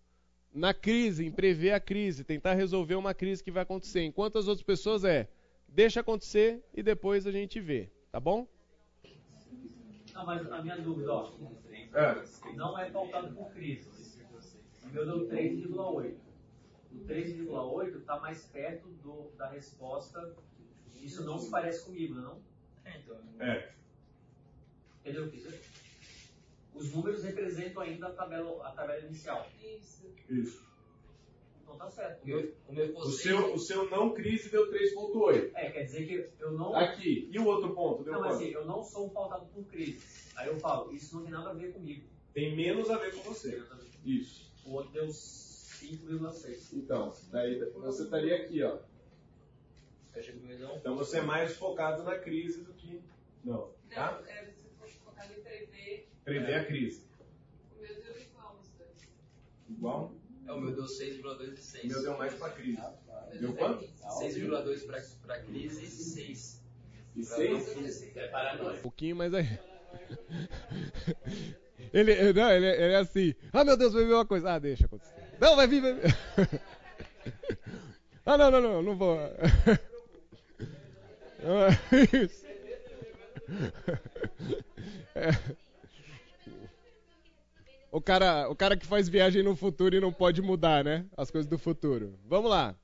na crise, em prever a crise, tentar resolver uma crise que vai acontecer, enquanto as outras pessoas é deixa acontecer e depois a gente vê, tá bom? Não, mas a minha dúvida, ó, é. não é pautado por crises. O meu deu 3,8. O 3,8 está mais perto do, da resposta. Isso não se parece comigo, não? É, então. É. Entendeu o que dizer? Os números representam ainda a tabela, a tabela inicial. Isso. Isso. Então tá certo. O, meu, o, meu o, seu, o seu não crise deu 3.8. É, quer dizer que eu não. Aqui. E o outro ponto? Deu não, mas quanto? assim, eu não sou um pautado por crise. Aí eu falo, isso não tem nada a ver comigo. Tem menos a ver com você. Isso. O outro deu 5,6. Então, daí você estaria aqui, ó. Então você é mais focado na crise do que. Não. Tá? Não, é, você foi focado em prever. Prever a crise. O meu deu igual os dois. Igual? É, o meu deu 6,2 e 6. O meu deu mais pra crise. Deu quanto? 6,2 pra, pra crise e 6. E 6? É paranoia. Um pouquinho, mas aí. Ele, não, ele, ele é assim. Ah, meu Deus, vai vir uma coisa. Ah, deixa acontecer. Não, vai vir, vir. Ah, não, não, não, não vou. É. O cara, o cara que faz viagem no futuro e não pode mudar, né? As coisas do futuro. Vamos lá.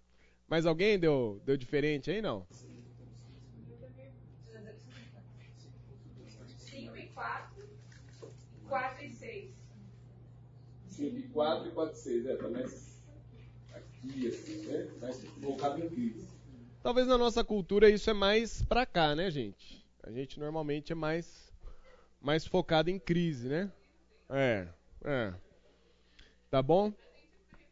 Mais alguém deu, deu diferente aí, não? 5 e 4. 5 e 4 e 4 e 6. É, tá mais aqui, assim, né? Mais focado em crise. Talvez na nossa cultura isso é mais pra cá, né, gente? A gente normalmente é mais, mais focado em crise, né? É, é. Tá bom?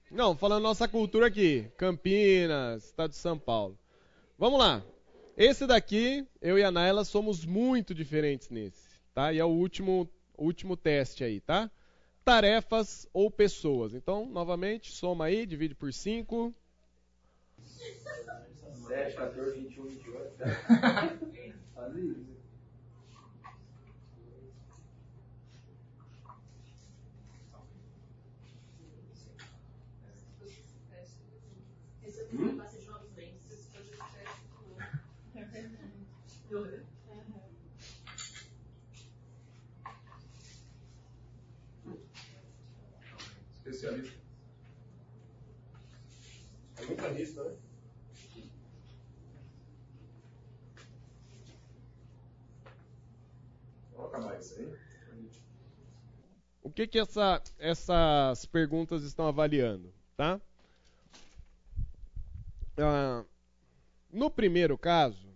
Não, falando nossa cultura aqui. Campinas, estado de São Paulo. Vamos lá. Esse daqui, eu e a Naila somos muito diferentes nesse, tá? E é o último, último teste aí, tá? Tarefas ou pessoas. Então, novamente, soma aí, divide por 5. 7, 14, 21, 28. Faz isso. Hum? Né? Aí. O que que essa- essas perguntas estão avaliando, tá? Ah, no primeiro caso,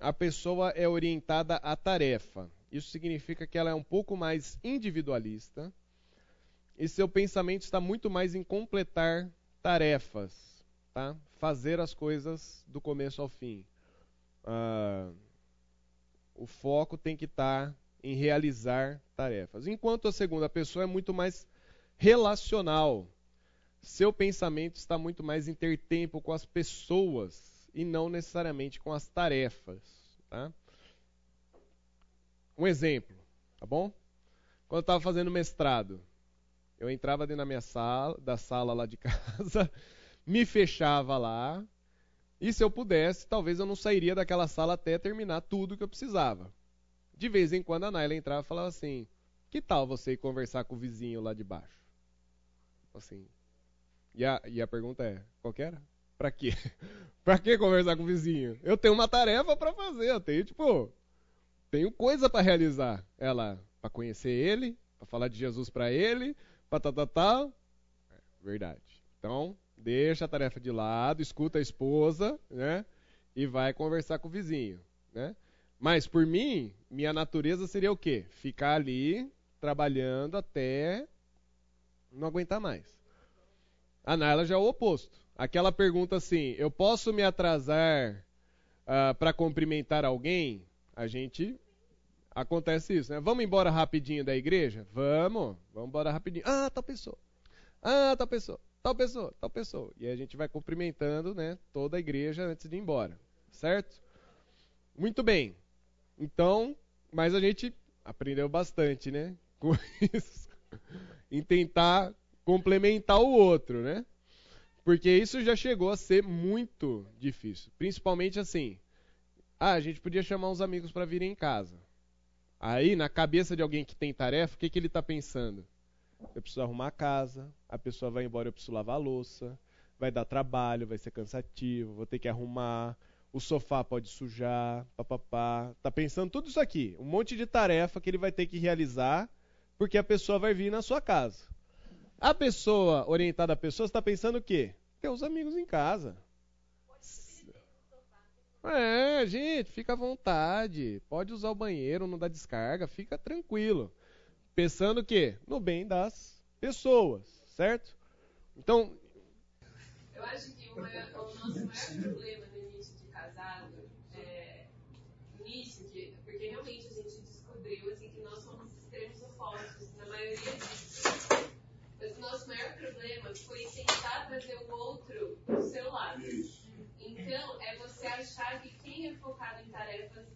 a pessoa é orientada à tarefa. Isso significa que ela é um pouco mais individualista e seu pensamento está muito mais em completar tarefas, tá? Fazer as coisas do começo ao fim. Ah, o foco tem que estar em realizar tarefas. Enquanto a segunda pessoa é muito mais relacional. Seu pensamento está muito mais em ter tempo com as pessoas e não necessariamente com as tarefas. Tá? Um exemplo, tá bom? Quando eu estava fazendo mestrado, eu entrava dentro da minha sala, da sala lá de casa, me fechava lá, e se eu pudesse, talvez eu não sairia daquela sala até terminar tudo que eu precisava. De vez em quando a Naila entrava e falava assim: Que tal você ir conversar com o vizinho lá de baixo? Assim. E a, e a pergunta é: Qual que era? Pra quê? pra que conversar com o vizinho? Eu tenho uma tarefa pra fazer, eu tenho, tipo, tenho coisa pra realizar. Ela, pra conhecer ele, pra falar de Jesus pra ele, pra tal, tal, tal. É, verdade. Então, deixa a tarefa de lado, escuta a esposa, né? E vai conversar com o vizinho, né? Mas por mim, minha natureza seria o quê? Ficar ali trabalhando até não aguentar mais. A Naila já é o oposto. Aquela pergunta assim: eu posso me atrasar para cumprimentar alguém? A gente acontece isso, né? Vamos embora rapidinho da igreja? Vamos, vamos embora rapidinho. Ah, tal pessoa. Ah, tal pessoa. Tal pessoa, tal pessoa. E a gente vai cumprimentando, né, toda a igreja antes de ir embora, certo? Muito bem. Então, mas a gente aprendeu bastante, né? Com isso. Em tentar complementar o outro, né? Porque isso já chegou a ser muito difícil. Principalmente assim. Ah, a gente podia chamar uns amigos para virem em casa. Aí, na cabeça de alguém que tem tarefa, o que, que ele está pensando? Eu preciso arrumar a casa, a pessoa vai embora, eu preciso lavar a louça, vai dar trabalho, vai ser cansativo, vou ter que arrumar, o sofá pode sujar, papapá. Tá pensando tudo isso aqui, um monte de tarefa que ele vai ter que realizar, porque a pessoa vai vir na sua casa. A pessoa orientada a pessoas está pensando o quê? Ter os amigos em casa. É, gente, fica à vontade. Pode usar o banheiro, não dá descarga, fica tranquilo. Pensando o quê? No bem das pessoas, certo? Então, Eu acho que o, maior- o nosso maior problema no início de casado é início, que, porque realmente a gente descobriu assim, que nós somos extremos opostos na maioria disso. Mas o nosso maior problema foi tentar trazer o outro do seu lado. Então, é você achar que quem é focado em tarefas.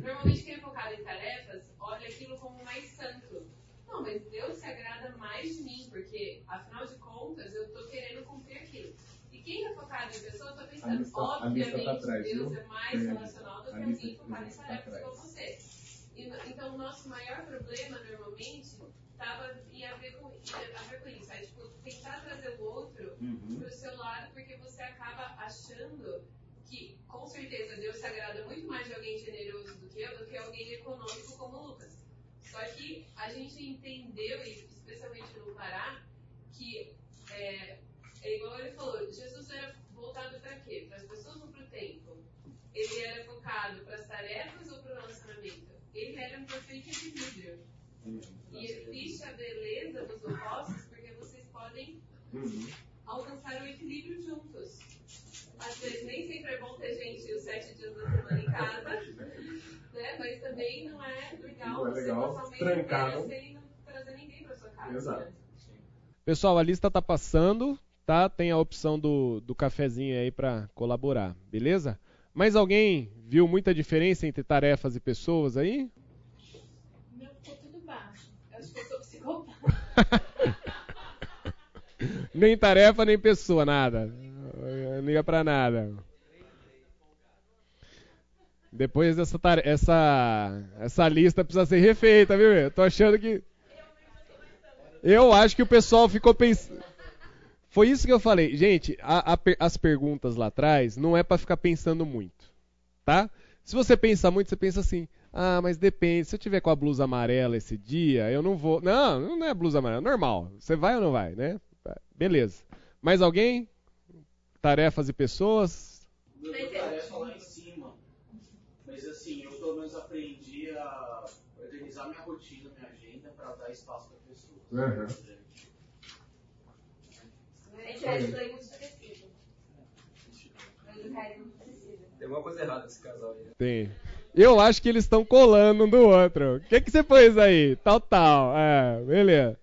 Normalmente, quem é focado em tarefas olha aquilo como mais santo. Não, mas Deus se agrada mais de mim, porque, afinal de contas, eu estou querendo cumprir aquilo. E quem é focado em pessoa, eu estou pensando, lista- lista obviamente, tá atrás, Deus é mais relacional do que alguém focado em tá tarefas atrás. como você. E então, o nosso maior problema, normalmente, estava em a ver com, em a ver com isso. É, tipo, tentar trazer o outro Uhum. para o seu lado, porque você acaba achando que, com certeza, Deus se agrada muito mais de alguém generoso do que eu, do que alguém econômico como Lucas. Só que a gente entendeu, e especialmente no Pará, que é, é igual ele falou, Jesus era voltado para quê? Para as pessoas ou para o tempo? Ele era focado para as tarefas ou para o relacionamento? Ele era um perfeito equilíbrio. E existe a beleza dos opostos porque vocês podem alcançar o equilíbrio juntos. Às vezes nem sempre é bom ter gente os sete dias da semana em casa, né? Mas também não é legal Não é você legal passar não? sem não trazer ninguém para sua casa. Exato. né? Pessoal, a lista tá passando, tá? Tem a opção do, do cafezinho aí para colaborar, beleza? Mas alguém viu muita diferença entre tarefas e pessoas aí? Meu ficou tudo baixo. Eu acho que eu sou psicopata. Nem tarefa, nem pessoa, nada. Não ia pra nada. Depois essa, essa, essa lista precisa ser refeita, viu? Eu tô achando que. Eu acho que o pessoal ficou pensando. Foi isso que eu falei. Gente, a- a as perguntas lá atrás não é pra ficar pensando muito, tá? Se você pensa muito, você pensa assim: ah, mas depende. Se eu tiver com a blusa amarela esse dia, eu não vou. Não, não é blusa amarela, é normal. Você vai ou não vai, né? Beleza. Mais alguém? Tarefas e pessoas? Meu tarefa lá em cima. Mas assim, eu pelo menos aprendi a organizar minha rotina, minha agenda, para dar espaço para pessoas. Uhum. A gente é não precisa. Tem alguma coisa errada nesse casal aí. né? Tem. Eu acho que eles estão colando um do outro. O que, que você pôs aí? Tal, tal. É, beleza.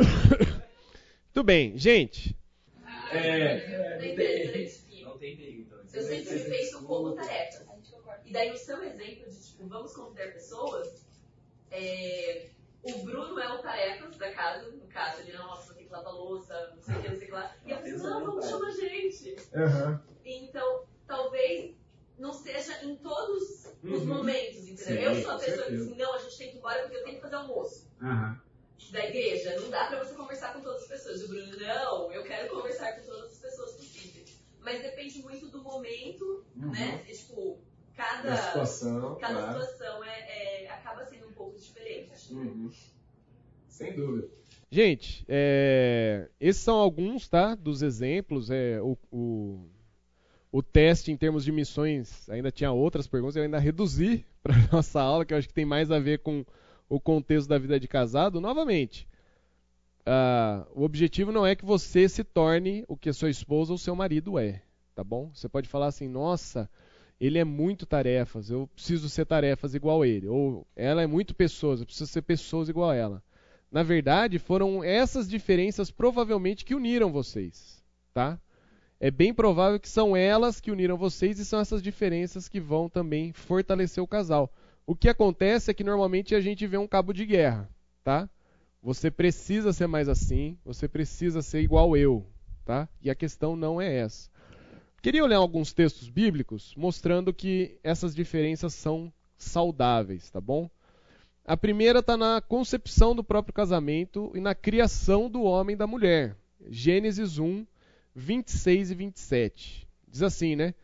Muito bem, gente. É. Não é interessante que Não tem perigo, então. Eu sempre me penso como tarefas. E daí o seu exemplo de, tipo, vamos considerar pessoas, é, o Bruno é o tarefas da casa, no caso, ele, nossa, vou ter que lavar louça, não sei o que, não sei o que lá. E a pessoa, não, vamos chamar a gente. Aham. Então, talvez não seja em todos os Uhum. momentos, entendeu? Sim, eu sou a pessoa que assim, não, a gente tem que ir embora porque eu tenho que fazer almoço. Aham. Da igreja, não dá pra você conversar com todas as pessoas. O Bruno, não, eu quero conversar com todas as pessoas possíveis. Mas depende muito do momento, né? E, tipo, cada, Da situação, cada claro. situação é, é- acaba sendo um pouco diferente. Uhum. Sem dúvida. Gente, é, esses são alguns, tá? Dos exemplos. É, o, o, o teste em termos de missões ainda tinha outras perguntas, eu ainda reduzi para nossa aula, que eu acho que tem mais a ver com o contexto da vida de casado. Novamente, ah, o objetivo não é que você se torne o que sua esposa ou seu marido é, tá bom? Você pode falar assim, nossa, ele é muito tarefas, eu preciso ser tarefas igual ele. Ou ela é muito pessoas, eu preciso ser pessoas igual ela. Na verdade, foram essas diferenças provavelmente que uniram vocês, tá? É bem provável que são elas que uniram vocês e são essas diferenças que vão também fortalecer o casal. O que acontece é que normalmente a gente vê um cabo de guerra, tá? Você precisa ser mais assim, você precisa ser igual eu, tá? E a questão não é essa. Queria olhar alguns textos bíblicos mostrando que essas diferenças são saudáveis, tá bom? A primeira está na concepção do próprio casamento e na criação do homem e da mulher. Gênesis 1, 26 e 27. Diz assim, né?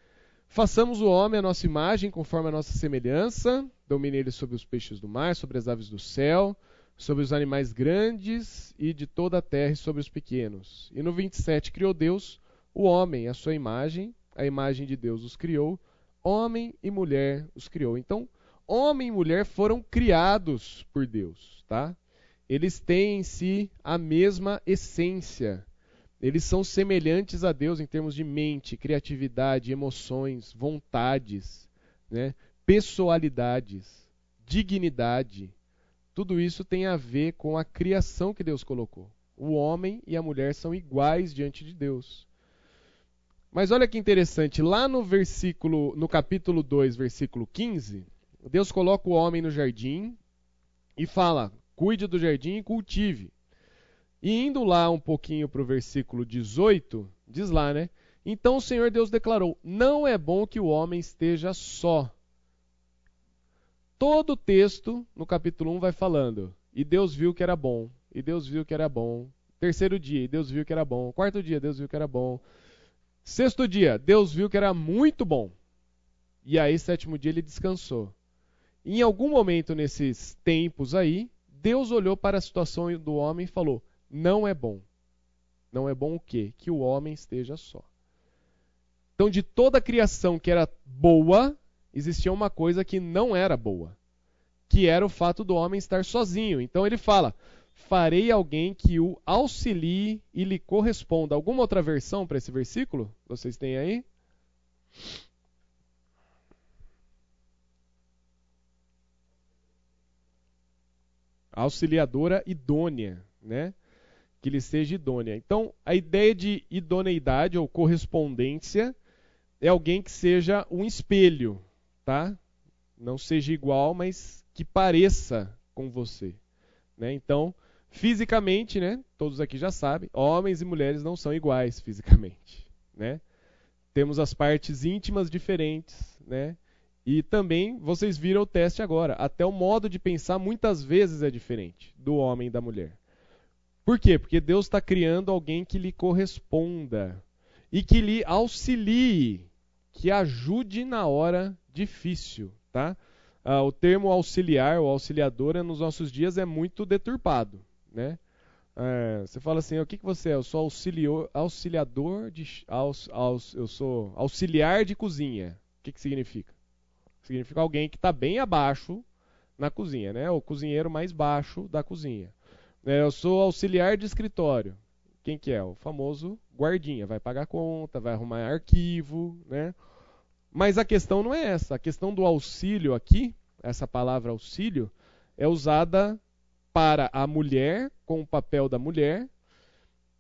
Façamos o homem à nossa imagem, conforme a nossa semelhança, domine ele sobre os peixes do mar, sobre as aves do céu, sobre os animais grandes e de toda a terra e sobre os pequenos. E no 27 criou Deus o homem, à sua imagem, a imagem de Deus os criou, homem e mulher os criou. Então, homem e mulher foram criados por Deus, tá? Eles têm em si a mesma essência. Eles são semelhantes a Deus em termos de mente, criatividade, emoções, vontades, né? Pessoalidades, dignidade. Tudo isso tem a ver com a criação que Deus colocou. O homem e a mulher são iguais diante de Deus. Mas olha que interessante, lá no versículo, no capítulo 2, versículo 15, Deus coloca o homem no jardim e fala: "Cuide do jardim e cultive". E indo lá um pouquinho para o versículo 18, diz lá, né? Então o Senhor Deus declarou: Não é bom que o homem esteja só. Todo o texto no capítulo 1 vai falando: E Deus viu que era bom, e Deus viu que era bom. Terceiro dia, e Deus viu que era bom. Quarto dia, Deus viu que era bom. Sexto dia, Deus viu que era muito bom. E aí, sétimo dia, ele descansou. em algum momento nesses tempos aí, Deus olhou para a situação do homem e falou: não é bom. Não é bom o quê? Que o homem esteja só. Então, de toda a criação que era boa, existia uma coisa que não era boa, que era o fato do homem estar sozinho. Então ele fala: farei alguém que o auxilie e lhe corresponda. Alguma outra versão para esse versículo? Vocês têm aí? Auxiliadora idônea, né? Que lhe seja idônea. Então, a ideia de idoneidade ou correspondência é alguém que seja um espelho, tá? Não seja igual, mas que pareça com você, né? Então, fisicamente, né? Todos aqui já sabem, homens e mulheres não são iguais fisicamente, né? Temos as partes íntimas diferentes, né? E também vocês viram o teste agora. Até o modo de pensar muitas vezes é diferente do homem e da mulher. Por quê? Porque Deus está criando alguém que lhe corresponda e que lhe auxilie, que ajude na hora difícil, tá? Ah, o termo auxiliar ou auxiliadora nos nossos dias é muito deturpado, né? É, você fala assim, o que, que você é? Eu sou auxilior, auxiliador de. Aus, aus, eu sou auxiliar de cozinha. O que, que significa? Significa alguém que está bem abaixo na cozinha, né? O cozinheiro mais baixo da cozinha. É, eu sou auxiliar de escritório. Quem que é? O famoso guardinha. Vai pagar conta, vai arrumar arquivo, né? Mas a questão não é essa. A questão do auxílio aqui, essa palavra auxílio, é usada para a mulher, com o papel da mulher,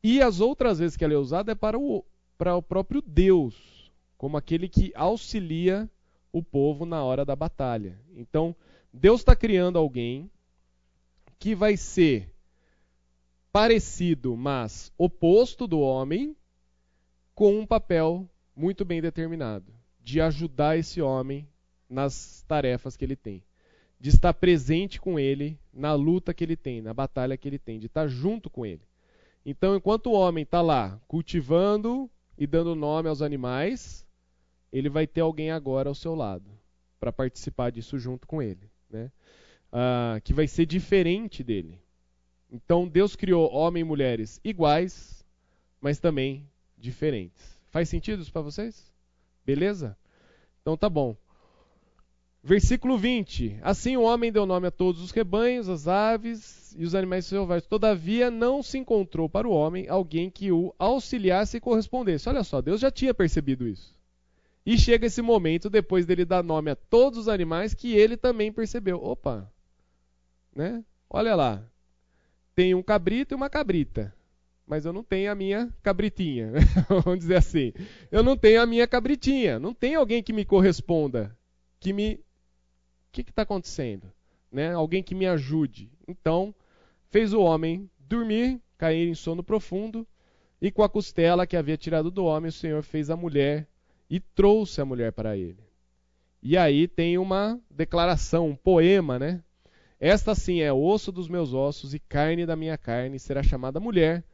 e as outras vezes que ela é usada é para o, para o próprio Deus, como aquele que auxilia o povo na hora da batalha. Então, Deus está criando alguém que vai ser parecido, mas oposto do homem, com um papel muito bem determinado de ajudar esse homem nas tarefas que ele tem de estar presente com ele na luta que ele tem, na batalha que ele tem, de estar junto com ele. Então, enquanto o homem está lá cultivando e dando nome aos animais, ele vai ter alguém agora ao seu lado para participar disso junto com ele, né? Ah, que vai ser diferente dele. Então, Deus criou homem e mulheres iguais, mas também diferentes. Faz sentido isso para vocês? Beleza? Então tá bom. Versículo 20: Assim o homem deu nome a todos os rebanhos, as aves e os animais selvagens. Todavia não se encontrou para o homem alguém que o auxiliasse e correspondesse. Olha só, Deus já tinha percebido isso. E chega esse momento, depois dele dar nome a todos os animais, que ele também percebeu. Opa, né? Olha lá, tem um cabrito e uma cabrita. Mas eu não tenho a minha cabritinha. Vamos dizer assim. Eu não tenho a minha cabritinha. Não tem alguém que me corresponda, que me que está acontecendo? Né? Alguém que me ajude. Então, fez o homem dormir, cair em sono profundo, e com a costela que havia tirado do homem, o Senhor fez a mulher e trouxe a mulher para ele. E aí tem uma declaração, um poema, né? Esta sim é osso dos meus ossos e carne da minha carne, será chamada mulher,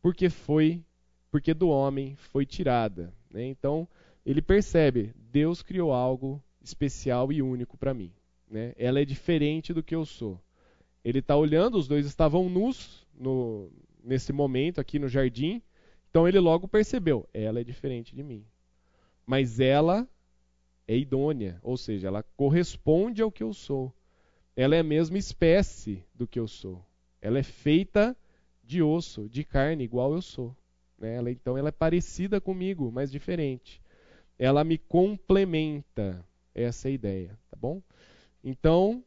porque foi, porque do homem foi tirada. Né? Então ele percebe, Deus criou algo especial e único para mim. Né? Ela é diferente do que eu sou. Ele está olhando, os dois estavam nus no, nesse momento aqui no jardim. Então ele logo percebeu: ela é diferente de mim. Mas ela é idônea, ou seja, ela corresponde ao que eu sou. Ela é a mesma espécie do que eu sou. Ela é feita de osso, de carne, igual eu sou. Né? Ela, então ela é parecida comigo, mas diferente. Ela me complementa. Essa é a ideia, tá bom? Então,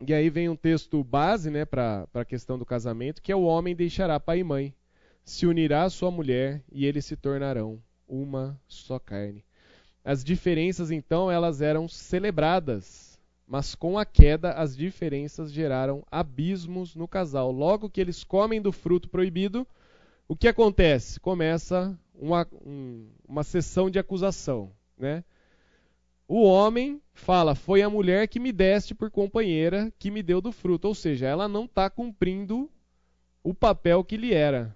e aí vem um texto base né, para a questão do casamento, que é o homem deixará pai e mãe, se unirá à sua mulher e eles se tornarão uma só carne. As diferenças, então, elas eram celebradas, mas com a queda as diferenças geraram abismos no casal. Logo que eles comem do fruto proibido, o que acontece? Começa uma, um, uma sessão de acusação, né? O homem fala: Foi a mulher que me deste por companheira que me deu do fruto. Ou seja, ela não está cumprindo o papel que lhe era.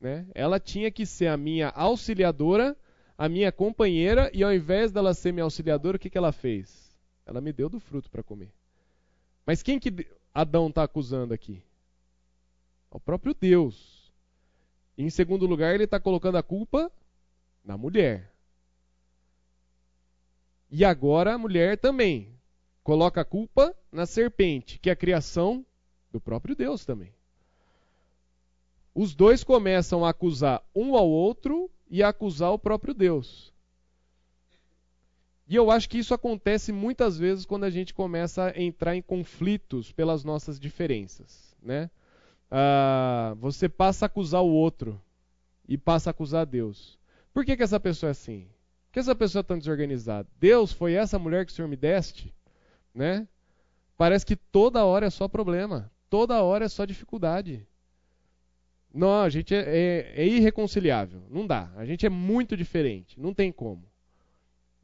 Né? Ela tinha que ser a minha auxiliadora, a minha companheira, e ao invés dela ser minha auxiliadora, o que, que ela fez? Ela me deu do fruto para comer. Mas quem que Adão está acusando aqui? O próprio Deus. E, em segundo lugar, ele está colocando a culpa na mulher. E agora a mulher também coloca a culpa na serpente, que é a criação do próprio Deus também. Os dois começam a acusar um ao outro e a acusar o próprio Deus. E eu acho que isso acontece muitas vezes quando a gente começa a entrar em conflitos pelas nossas diferenças. Né? Ah, você passa a acusar o outro e passa a acusar Deus. Por que, que essa pessoa é assim? Por que essa pessoa é tão desorganizada? Deus, foi essa mulher que o Senhor me deste? Né? Parece que toda hora é só problema, toda hora é só dificuldade. Não, a gente é, é, é, irreconciliável. Não dá. A gente é muito diferente. Não tem como.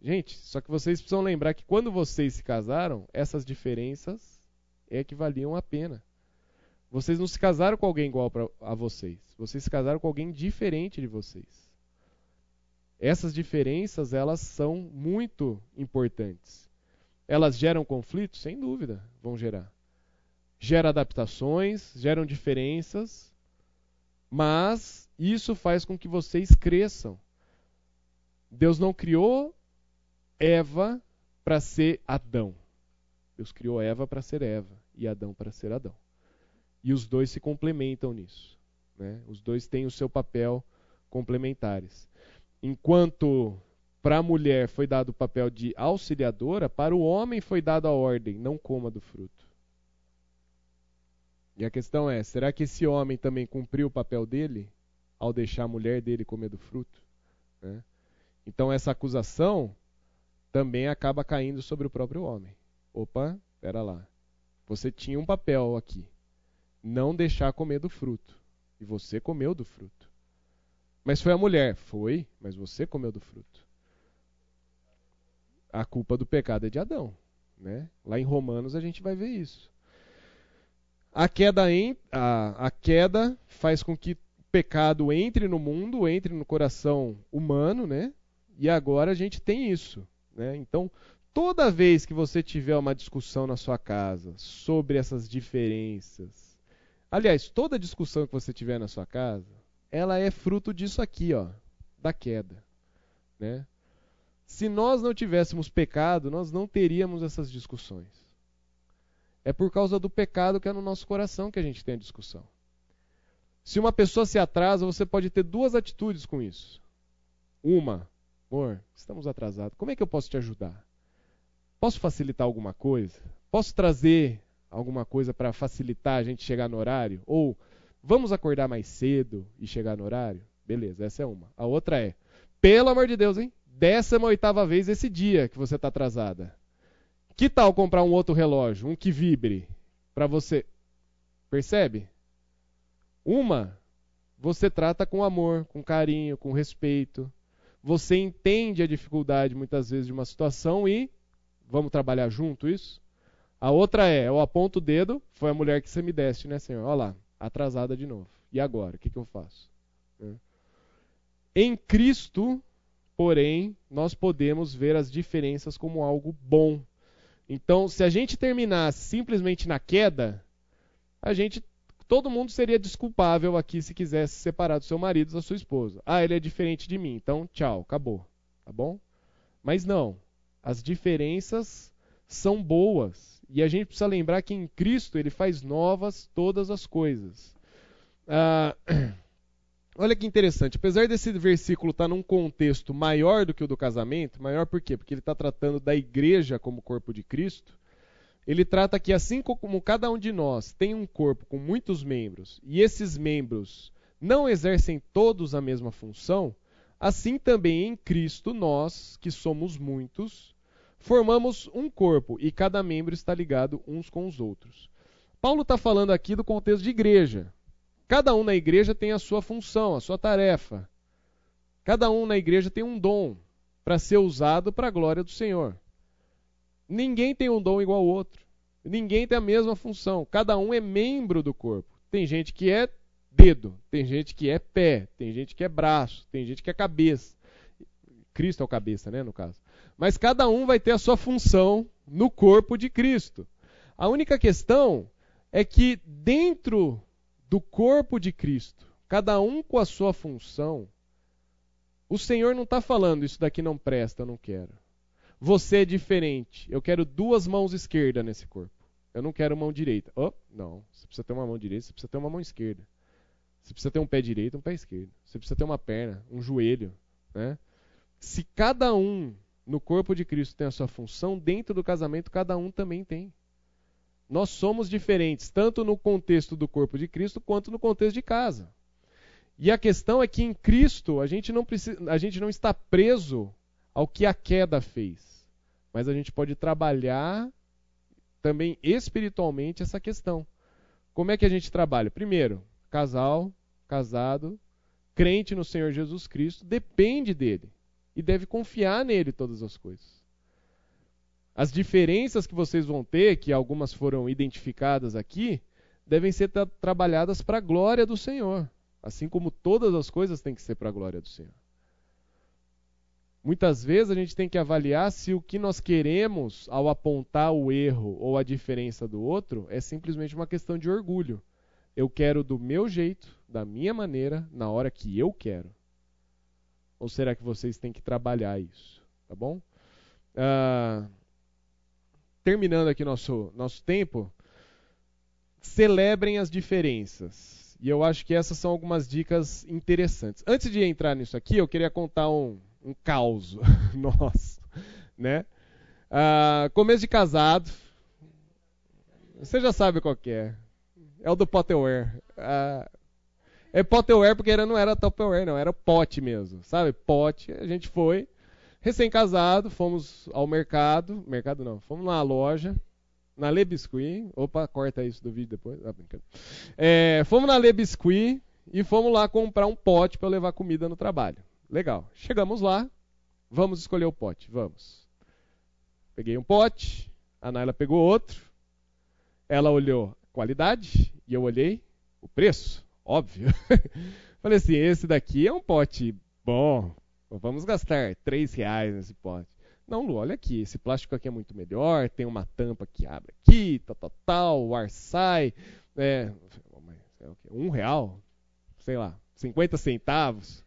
Gente, só que vocês precisam lembrar que quando vocês se casaram, essas diferenças é que valiam a pena. Vocês não se casaram com alguém igual pra, a vocês. Vocês se casaram com alguém diferente de vocês. Essas diferenças, elas são muito importantes. Elas geram conflitos? Sem dúvida, vão gerar. Gera adaptações, geram diferenças, mas isso faz com que vocês cresçam. Deus não criou Eva para ser Adão. Deus criou Eva para ser Eva e Adão para ser Adão. E os dois se complementam nisso. Né? Os dois têm o seu papel complementares. Enquanto para a mulher foi dado o papel de auxiliadora, para o homem foi dado a ordem: não coma do fruto. E a questão é: será que esse homem também cumpriu o papel dele ao deixar a mulher dele comer do fruto? Né? Então, essa acusação também acaba caindo sobre o próprio homem. Opa, espera lá. Você tinha um papel aqui: não deixar comer do fruto. E você comeu do fruto. Mas foi a mulher? Foi, mas você comeu do fruto. A culpa do pecado é de Adão. Né? Lá em Romanos a gente vai ver isso. A queda, em, a, a queda faz com que o pecado entre no mundo, entre no coração humano, né? E agora a gente tem isso. Né? Então, toda vez que você tiver uma discussão na sua casa sobre essas diferenças, aliás, toda discussão que você tiver na sua casa, ela é fruto disso aqui, ó, da queda. Né? Se nós não tivéssemos pecado, nós não teríamos essas discussões. É por causa do pecado que é no nosso coração que a gente tem a discussão. Se uma pessoa se atrasa, você pode ter duas atitudes com isso. Uma, amor, estamos atrasados. Como é que eu posso te ajudar? Posso facilitar alguma coisa? Posso trazer alguma coisa para facilitar a gente chegar no horário? Ou vamos acordar mais cedo e chegar no horário? Beleza, essa é uma. A outra é, pelo amor de Deus, hein? Décima oitava vez esse dia que você está atrasada. Que tal comprar um outro relógio, um que vibre, para você? Percebe? Uma, você trata com amor, com carinho, com respeito. Você entende a dificuldade muitas vezes de uma situação e vamos trabalhar junto isso? A outra é, eu aponto o dedo, foi a mulher que você me deste, né, Senhor? Olha lá, atrasada de novo. E agora, o que, que eu faço? Em Cristo, porém, nós podemos ver as diferenças como algo bom então, se a gente terminasse simplesmente na queda, a gente todo mundo seria desculpável aqui se quisesse separar do seu marido da sua esposa. Ah, ele é diferente de mim, então tchau, acabou. Tá bom? Mas não. As diferenças são boas. E a gente precisa lembrar que em Cristo ele faz novas todas as coisas. Ah, Olha que interessante, apesar desse versículo estar tá num contexto maior do que o do casamento, maior por quê? Porque ele está tratando da igreja como corpo de Cristo, ele trata que assim como cada um de nós tem um corpo com muitos membros, e esses membros não exercem todos a mesma função, assim também em Cristo nós, que somos muitos, formamos um corpo e cada membro está ligado uns com os outros. Paulo está falando aqui do contexto de igreja. Cada um na igreja tem a sua função, a sua tarefa. Cada um na igreja tem um dom para ser usado para a glória do Senhor. Ninguém tem um dom igual ao outro. Ninguém tem a mesma função. Cada um é membro do corpo. Tem gente que é dedo, tem gente que é pé, tem gente que é braço, tem gente que é cabeça. Cristo é o cabeça, né, no caso. Mas cada um vai ter a sua função no corpo de Cristo. A única questão é que dentro do corpo de Cristo, cada um com a sua função, o Senhor não está falando isso daqui não presta, não quero. Você é diferente. Eu quero duas mãos esquerdas nesse corpo. Eu não quero mão direita. Oh, não. Você precisa ter uma mão direita, você precisa ter uma mão esquerda. Você precisa ter um pé direito, um pé esquerdo. Você precisa ter uma perna, um joelho, né? Se cada um no corpo de Cristo tem a sua função, dentro do casamento cada um também tem. Nós somos diferentes, tanto no contexto do corpo de Cristo quanto no contexto de casa. E a questão é que em Cristo a gente não, precisa, a gente não está preso ao que a queda fez. Mas a gente pode trabalhar também espiritualmente essa questão. Como é que a gente trabalha? Primeiro, casal, casado, crente no Senhor Jesus Cristo, depende dele e deve confiar nele todas as coisas. As diferenças que vocês vão ter, que algumas foram identificadas aqui, devem ser tra trabalhadas para a glória do Senhor, assim como todas as coisas têm que ser para a glória do Senhor. Muitas vezes a gente tem que avaliar se o que nós queremos ao apontar o erro ou a diferença do outro é simplesmente uma questão de orgulho. Eu quero do meu jeito, da minha maneira, na hora que eu quero. Ou será que vocês têm que trabalhar isso? Tá bom? Uh, terminando aqui nosso, nosso tempo, celebrem as diferenças. E eu acho que essas são algumas dicas interessantes. Antes de entrar nisso aqui, eu queria contar um, um caos nosso, né? Ah, começo de casado, você já sabe qual é. É o do Potterware. Ah, é Potterware porque não era Tupperware, não, era pote mesmo, sabe? Pote. A gente foi, recém-casado, fomos ao mercado, mercado não, fomos na loja, na Le Biscuit. Opa, corta isso do vídeo depois. Ah, é, fomos na Le Biscuit e fomos lá comprar um pote para levar comida no trabalho. Legal. Chegamos lá. Vamos escolher o pote. Vamos. Peguei um pote. A Naila pegou outro. Ela olhou qualidade e eu olhei o preço. Óbvio. Falei assim: esse daqui é um pote bom. Vamos gastar três reais nesse pote. Não, Lu, olha aqui, esse plástico aqui é muito melhor, tem uma tampa que abre aqui, tal, tal, tal, o ar sai, é, é um real, sei lá, 50 centavos.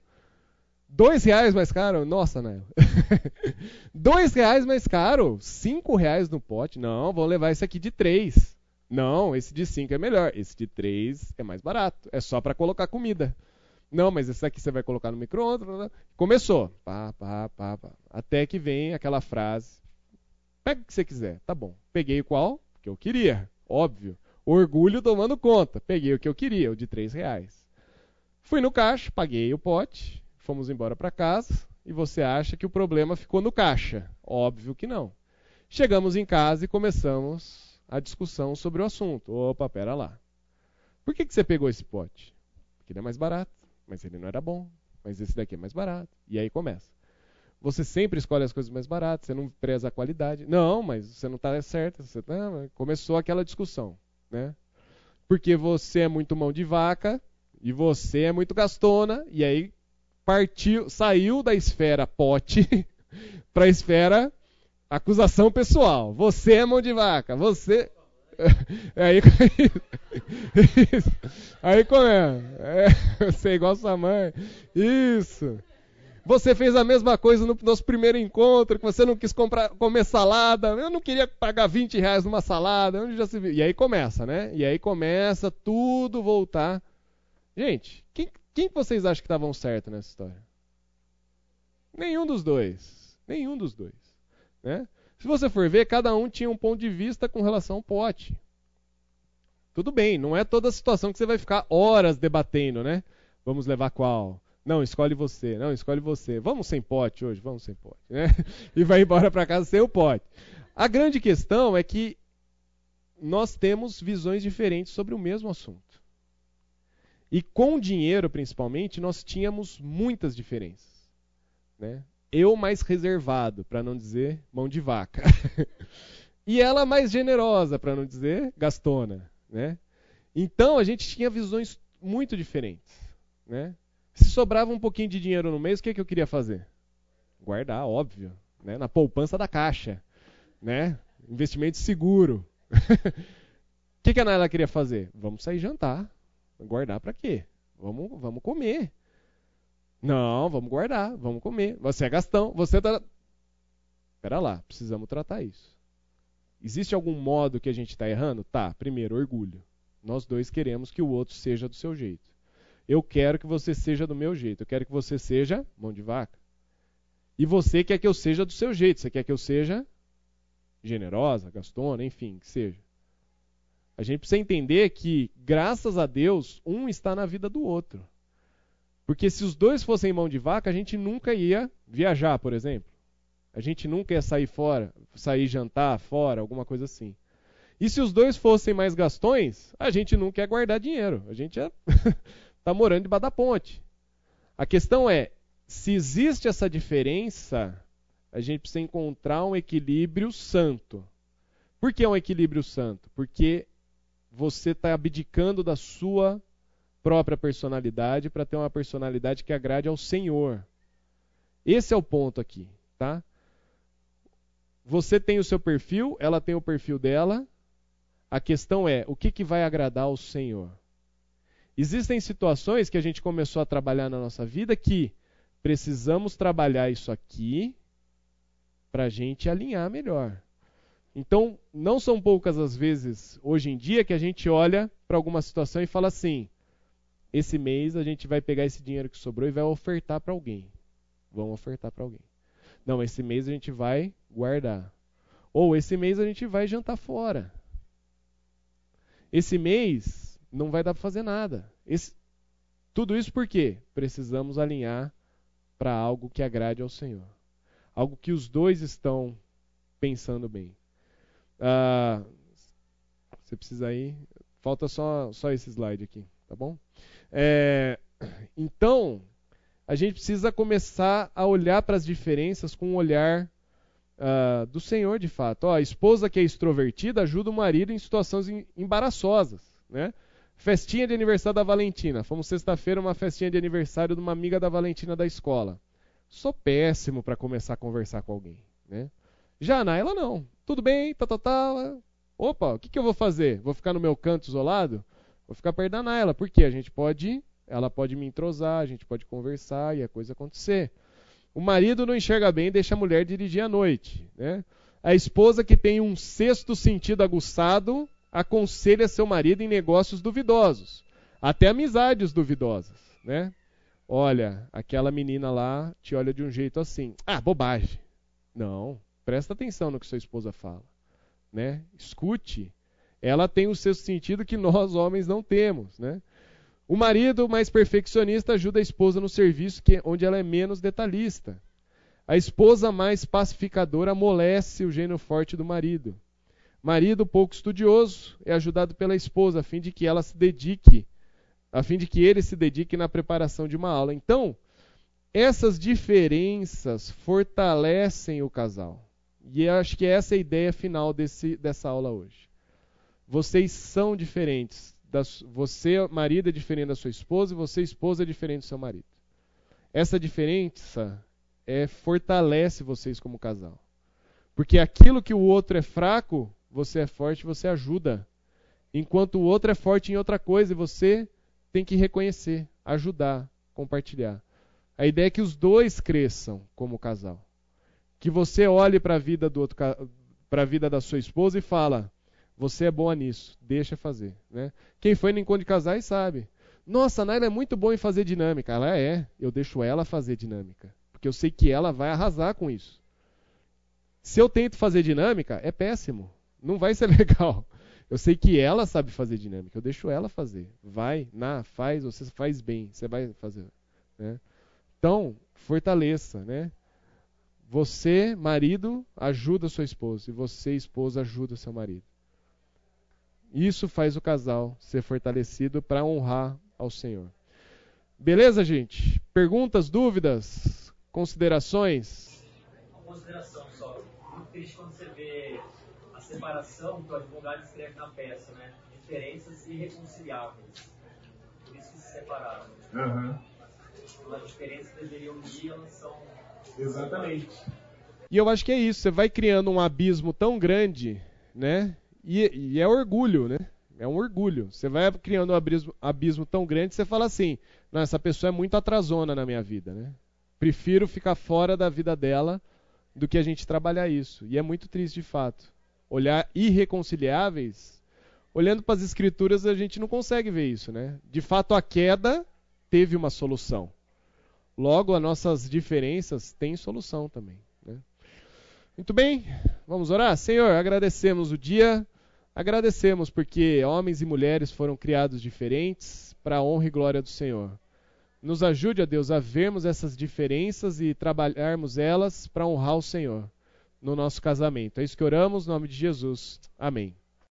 Dois reais mais caro? Nossa, né? Dois reais mais caro? Cinco reais no pote? Não, vou levar esse aqui de três. Não, esse de cinco é melhor. Esse de três é mais barato. É só para colocar comida. Não, mas esse aqui você vai colocar no micro-ondas. Começou. Pá, pá, pá, pá. Até que vem aquela frase. Pega o que você quiser. Tá bom. Peguei qual? Que eu queria. Óbvio. Orgulho tomando conta. Peguei o que eu queria, o de três reais. Fui no caixa, paguei o pote fomos embora para casa e você acha que o problema ficou no caixa. Óbvio que não. Chegamos em casa e começamos a discussão sobre o assunto. Opa, pera lá. Por que, que você pegou esse pote? Porque ele é mais barato, mas ele não era bom. Mas esse daqui é mais barato. E aí começa. Você sempre escolhe as coisas mais baratas, você não preza a qualidade. Não, mas você não está certo. Você tá... Começou aquela discussão. Né? Porque você é muito mão de vaca e você é muito gastona, e aí partiu, saiu da esfera pote para a esfera acusação pessoal. Você é mão de vaca, você. Aí, aí como é? é? Você é igual sua mãe. Isso. Você fez a mesma coisa no nosso primeiro encontro, que você não quis comprar, comer salada. Eu não queria pagar 20 reais numa salada. Onde já se viu? E aí começa, né? E aí começa tudo voltar. Gente, quem, quem vocês acham que estavam certo nessa história? Nenhum dos dois. Nenhum dos dois. Né? Se você for ver, cada um tinha um ponto de vista com relação ao pote. Tudo bem, não é toda a situação que você vai ficar horas debatendo, né? Vamos levar qual? Não, escolhe você. Não, escolhe você. Vamos sem pote hoje, vamos sem pote, né? E vai embora para casa sem o pote. A grande questão é que nós temos visões diferentes sobre o mesmo assunto. E com dinheiro, principalmente, nós tínhamos muitas diferenças. Né? Eu mais reservado, para não dizer mão de vaca. e ela mais generosa, para não dizer gastona. Né? Então a gente tinha visões muito diferentes. Né? Se sobrava um pouquinho de dinheiro no mês, o que, que eu queria fazer? Guardar, óbvio. Né? Na poupança da caixa. Né? Investimento seguro. O que, que a Naila queria fazer? Vamos sair jantar. Guardar para quê? Vamos, vamos comer. Não, vamos guardar, vamos comer. Você é gastão, você tá. Pera lá, precisamos tratar isso. Existe algum modo que a gente está errando? Tá, primeiro, orgulho. Nós dois queremos que o outro seja do seu jeito. Eu quero que você seja do meu jeito. Eu quero que você seja mão de vaca. E você quer que eu seja do seu jeito. Você quer que eu seja generosa, gastona, enfim, que seja. A gente precisa entender que, graças a Deus, um está na vida do outro. Porque se os dois fossem mão de vaca, a gente nunca ia viajar, por exemplo. A gente nunca ia sair fora, sair jantar fora, alguma coisa assim. E se os dois fossem mais gastões, a gente não quer guardar dinheiro. A gente está é morando debaixo da ponte. A questão é, se existe essa diferença, a gente precisa encontrar um equilíbrio santo. Por que um equilíbrio santo? Porque você está abdicando da sua própria personalidade para ter uma personalidade que agrade ao Senhor. Esse é o ponto aqui, tá? Você tem o seu perfil, ela tem o perfil dela, a questão é, o que, que vai agradar ao Senhor? Existem situações que a gente começou a trabalhar na nossa vida que precisamos trabalhar isso aqui para a gente alinhar melhor. Então, não são poucas as vezes hoje em dia que a gente olha para alguma situação e fala assim: esse mês a gente vai pegar esse dinheiro que sobrou e vai ofertar para alguém. Vamos ofertar para alguém. Não, esse mês a gente vai guardar. Ou esse mês a gente vai jantar fora. Esse mês não vai dar para fazer nada. Esse, tudo isso por quê? Precisamos alinhar para algo que agrade ao Senhor. Algo que os dois estão pensando bem. Ah, você precisa ir. Falta só, só esse slide aqui, tá bom? É, então, a gente precisa começar a olhar para as diferenças com um olhar uh, do Senhor de fato. Ó, a esposa que é extrovertida ajuda o marido em situações embaraçosas, né? Festinha de aniversário da Valentina. Fomos sexta-feira uma festinha de aniversário de uma amiga da Valentina da escola. Sou péssimo para começar a conversar com alguém, né? Já a Naila não. Tudo bem, tá, tá, tá. Opa, o que, que eu vou fazer? Vou ficar no meu canto isolado? Vou ficar perto da Naila. Por quê? A gente pode, ela pode me entrosar, a gente pode conversar e a coisa acontecer. O marido não enxerga bem e deixa a mulher dirigir à noite. Né? A esposa que tem um sexto sentido aguçado aconselha seu marido em negócios duvidosos, até amizades duvidosas. Né? Olha, aquela menina lá te olha de um jeito assim. Ah, bobagem. Não, presta atenção no que sua esposa fala. Né? Escute. Ela tem o sexto sentido que nós homens não temos. Né? O marido mais perfeccionista ajuda a esposa no serviço que, onde ela é menos detalhista. A esposa mais pacificadora amolece o gênio forte do marido. Marido pouco estudioso é ajudado pela esposa a fim de que ela se dedique, a fim de que ele se dedique na preparação de uma aula. Então, essas diferenças fortalecem o casal. E acho que essa é a ideia final desse, dessa aula hoje. Vocês são diferentes, você, marido, é diferente da sua esposa e você, esposa, é diferente do seu marido. Essa diferença é, fortalece vocês como casal. Porque aquilo que o outro é fraco, você é forte, você ajuda. Enquanto o outro é forte em outra coisa e você tem que reconhecer, ajudar, compartilhar. A ideia é que os dois cresçam como casal. Que você olhe para a vida do outro para a vida da sua esposa e fala: você é boa nisso, deixa fazer. Né? Quem foi no encontro de casais sabe. Nossa, a Naila é muito boa em fazer dinâmica. Ela é, eu deixo ela fazer dinâmica. Porque eu sei que ela vai arrasar com isso. Se eu tento fazer dinâmica, é péssimo. Não vai ser legal. Eu sei que ela sabe fazer dinâmica, eu deixo ela fazer. Vai, na, faz, você faz bem, você vai fazer. Né? Então, fortaleça, né? Você, marido, ajuda sua esposa. E você, esposa, ajuda seu marido. Isso faz o casal ser fortalecido para honrar ao Senhor. Beleza, gente? Perguntas, dúvidas, considerações? Uma consideração só. Muito triste quando você vê a separação que o advogado escreve na peça, né? Diferenças irreconciliáveis. Por isso que se separaram. Uhum. As diferenças deveriam unir, elas são. Exatamente. E eu acho que é isso, você vai criando um abismo tão grande, né? E, e é orgulho, né? É um orgulho. Você vai criando um abismo, abismo tão grande, você fala assim: não, essa pessoa é muito atrasona na minha vida, né? Prefiro ficar fora da vida dela do que a gente trabalhar isso. E é muito triste de fato. Olhar irreconciliáveis, olhando para as escrituras, a gente não consegue ver isso, né? De fato, a queda teve uma solução. Logo, as nossas diferenças têm solução também. Né? Muito bem, vamos orar? Senhor, agradecemos o dia, agradecemos porque homens e mulheres foram criados diferentes para a honra e glória do Senhor. Nos ajude, a Deus, a vermos essas diferenças e trabalharmos elas para honrar o Senhor no nosso casamento. É isso que oramos, em nome de Jesus. Amém.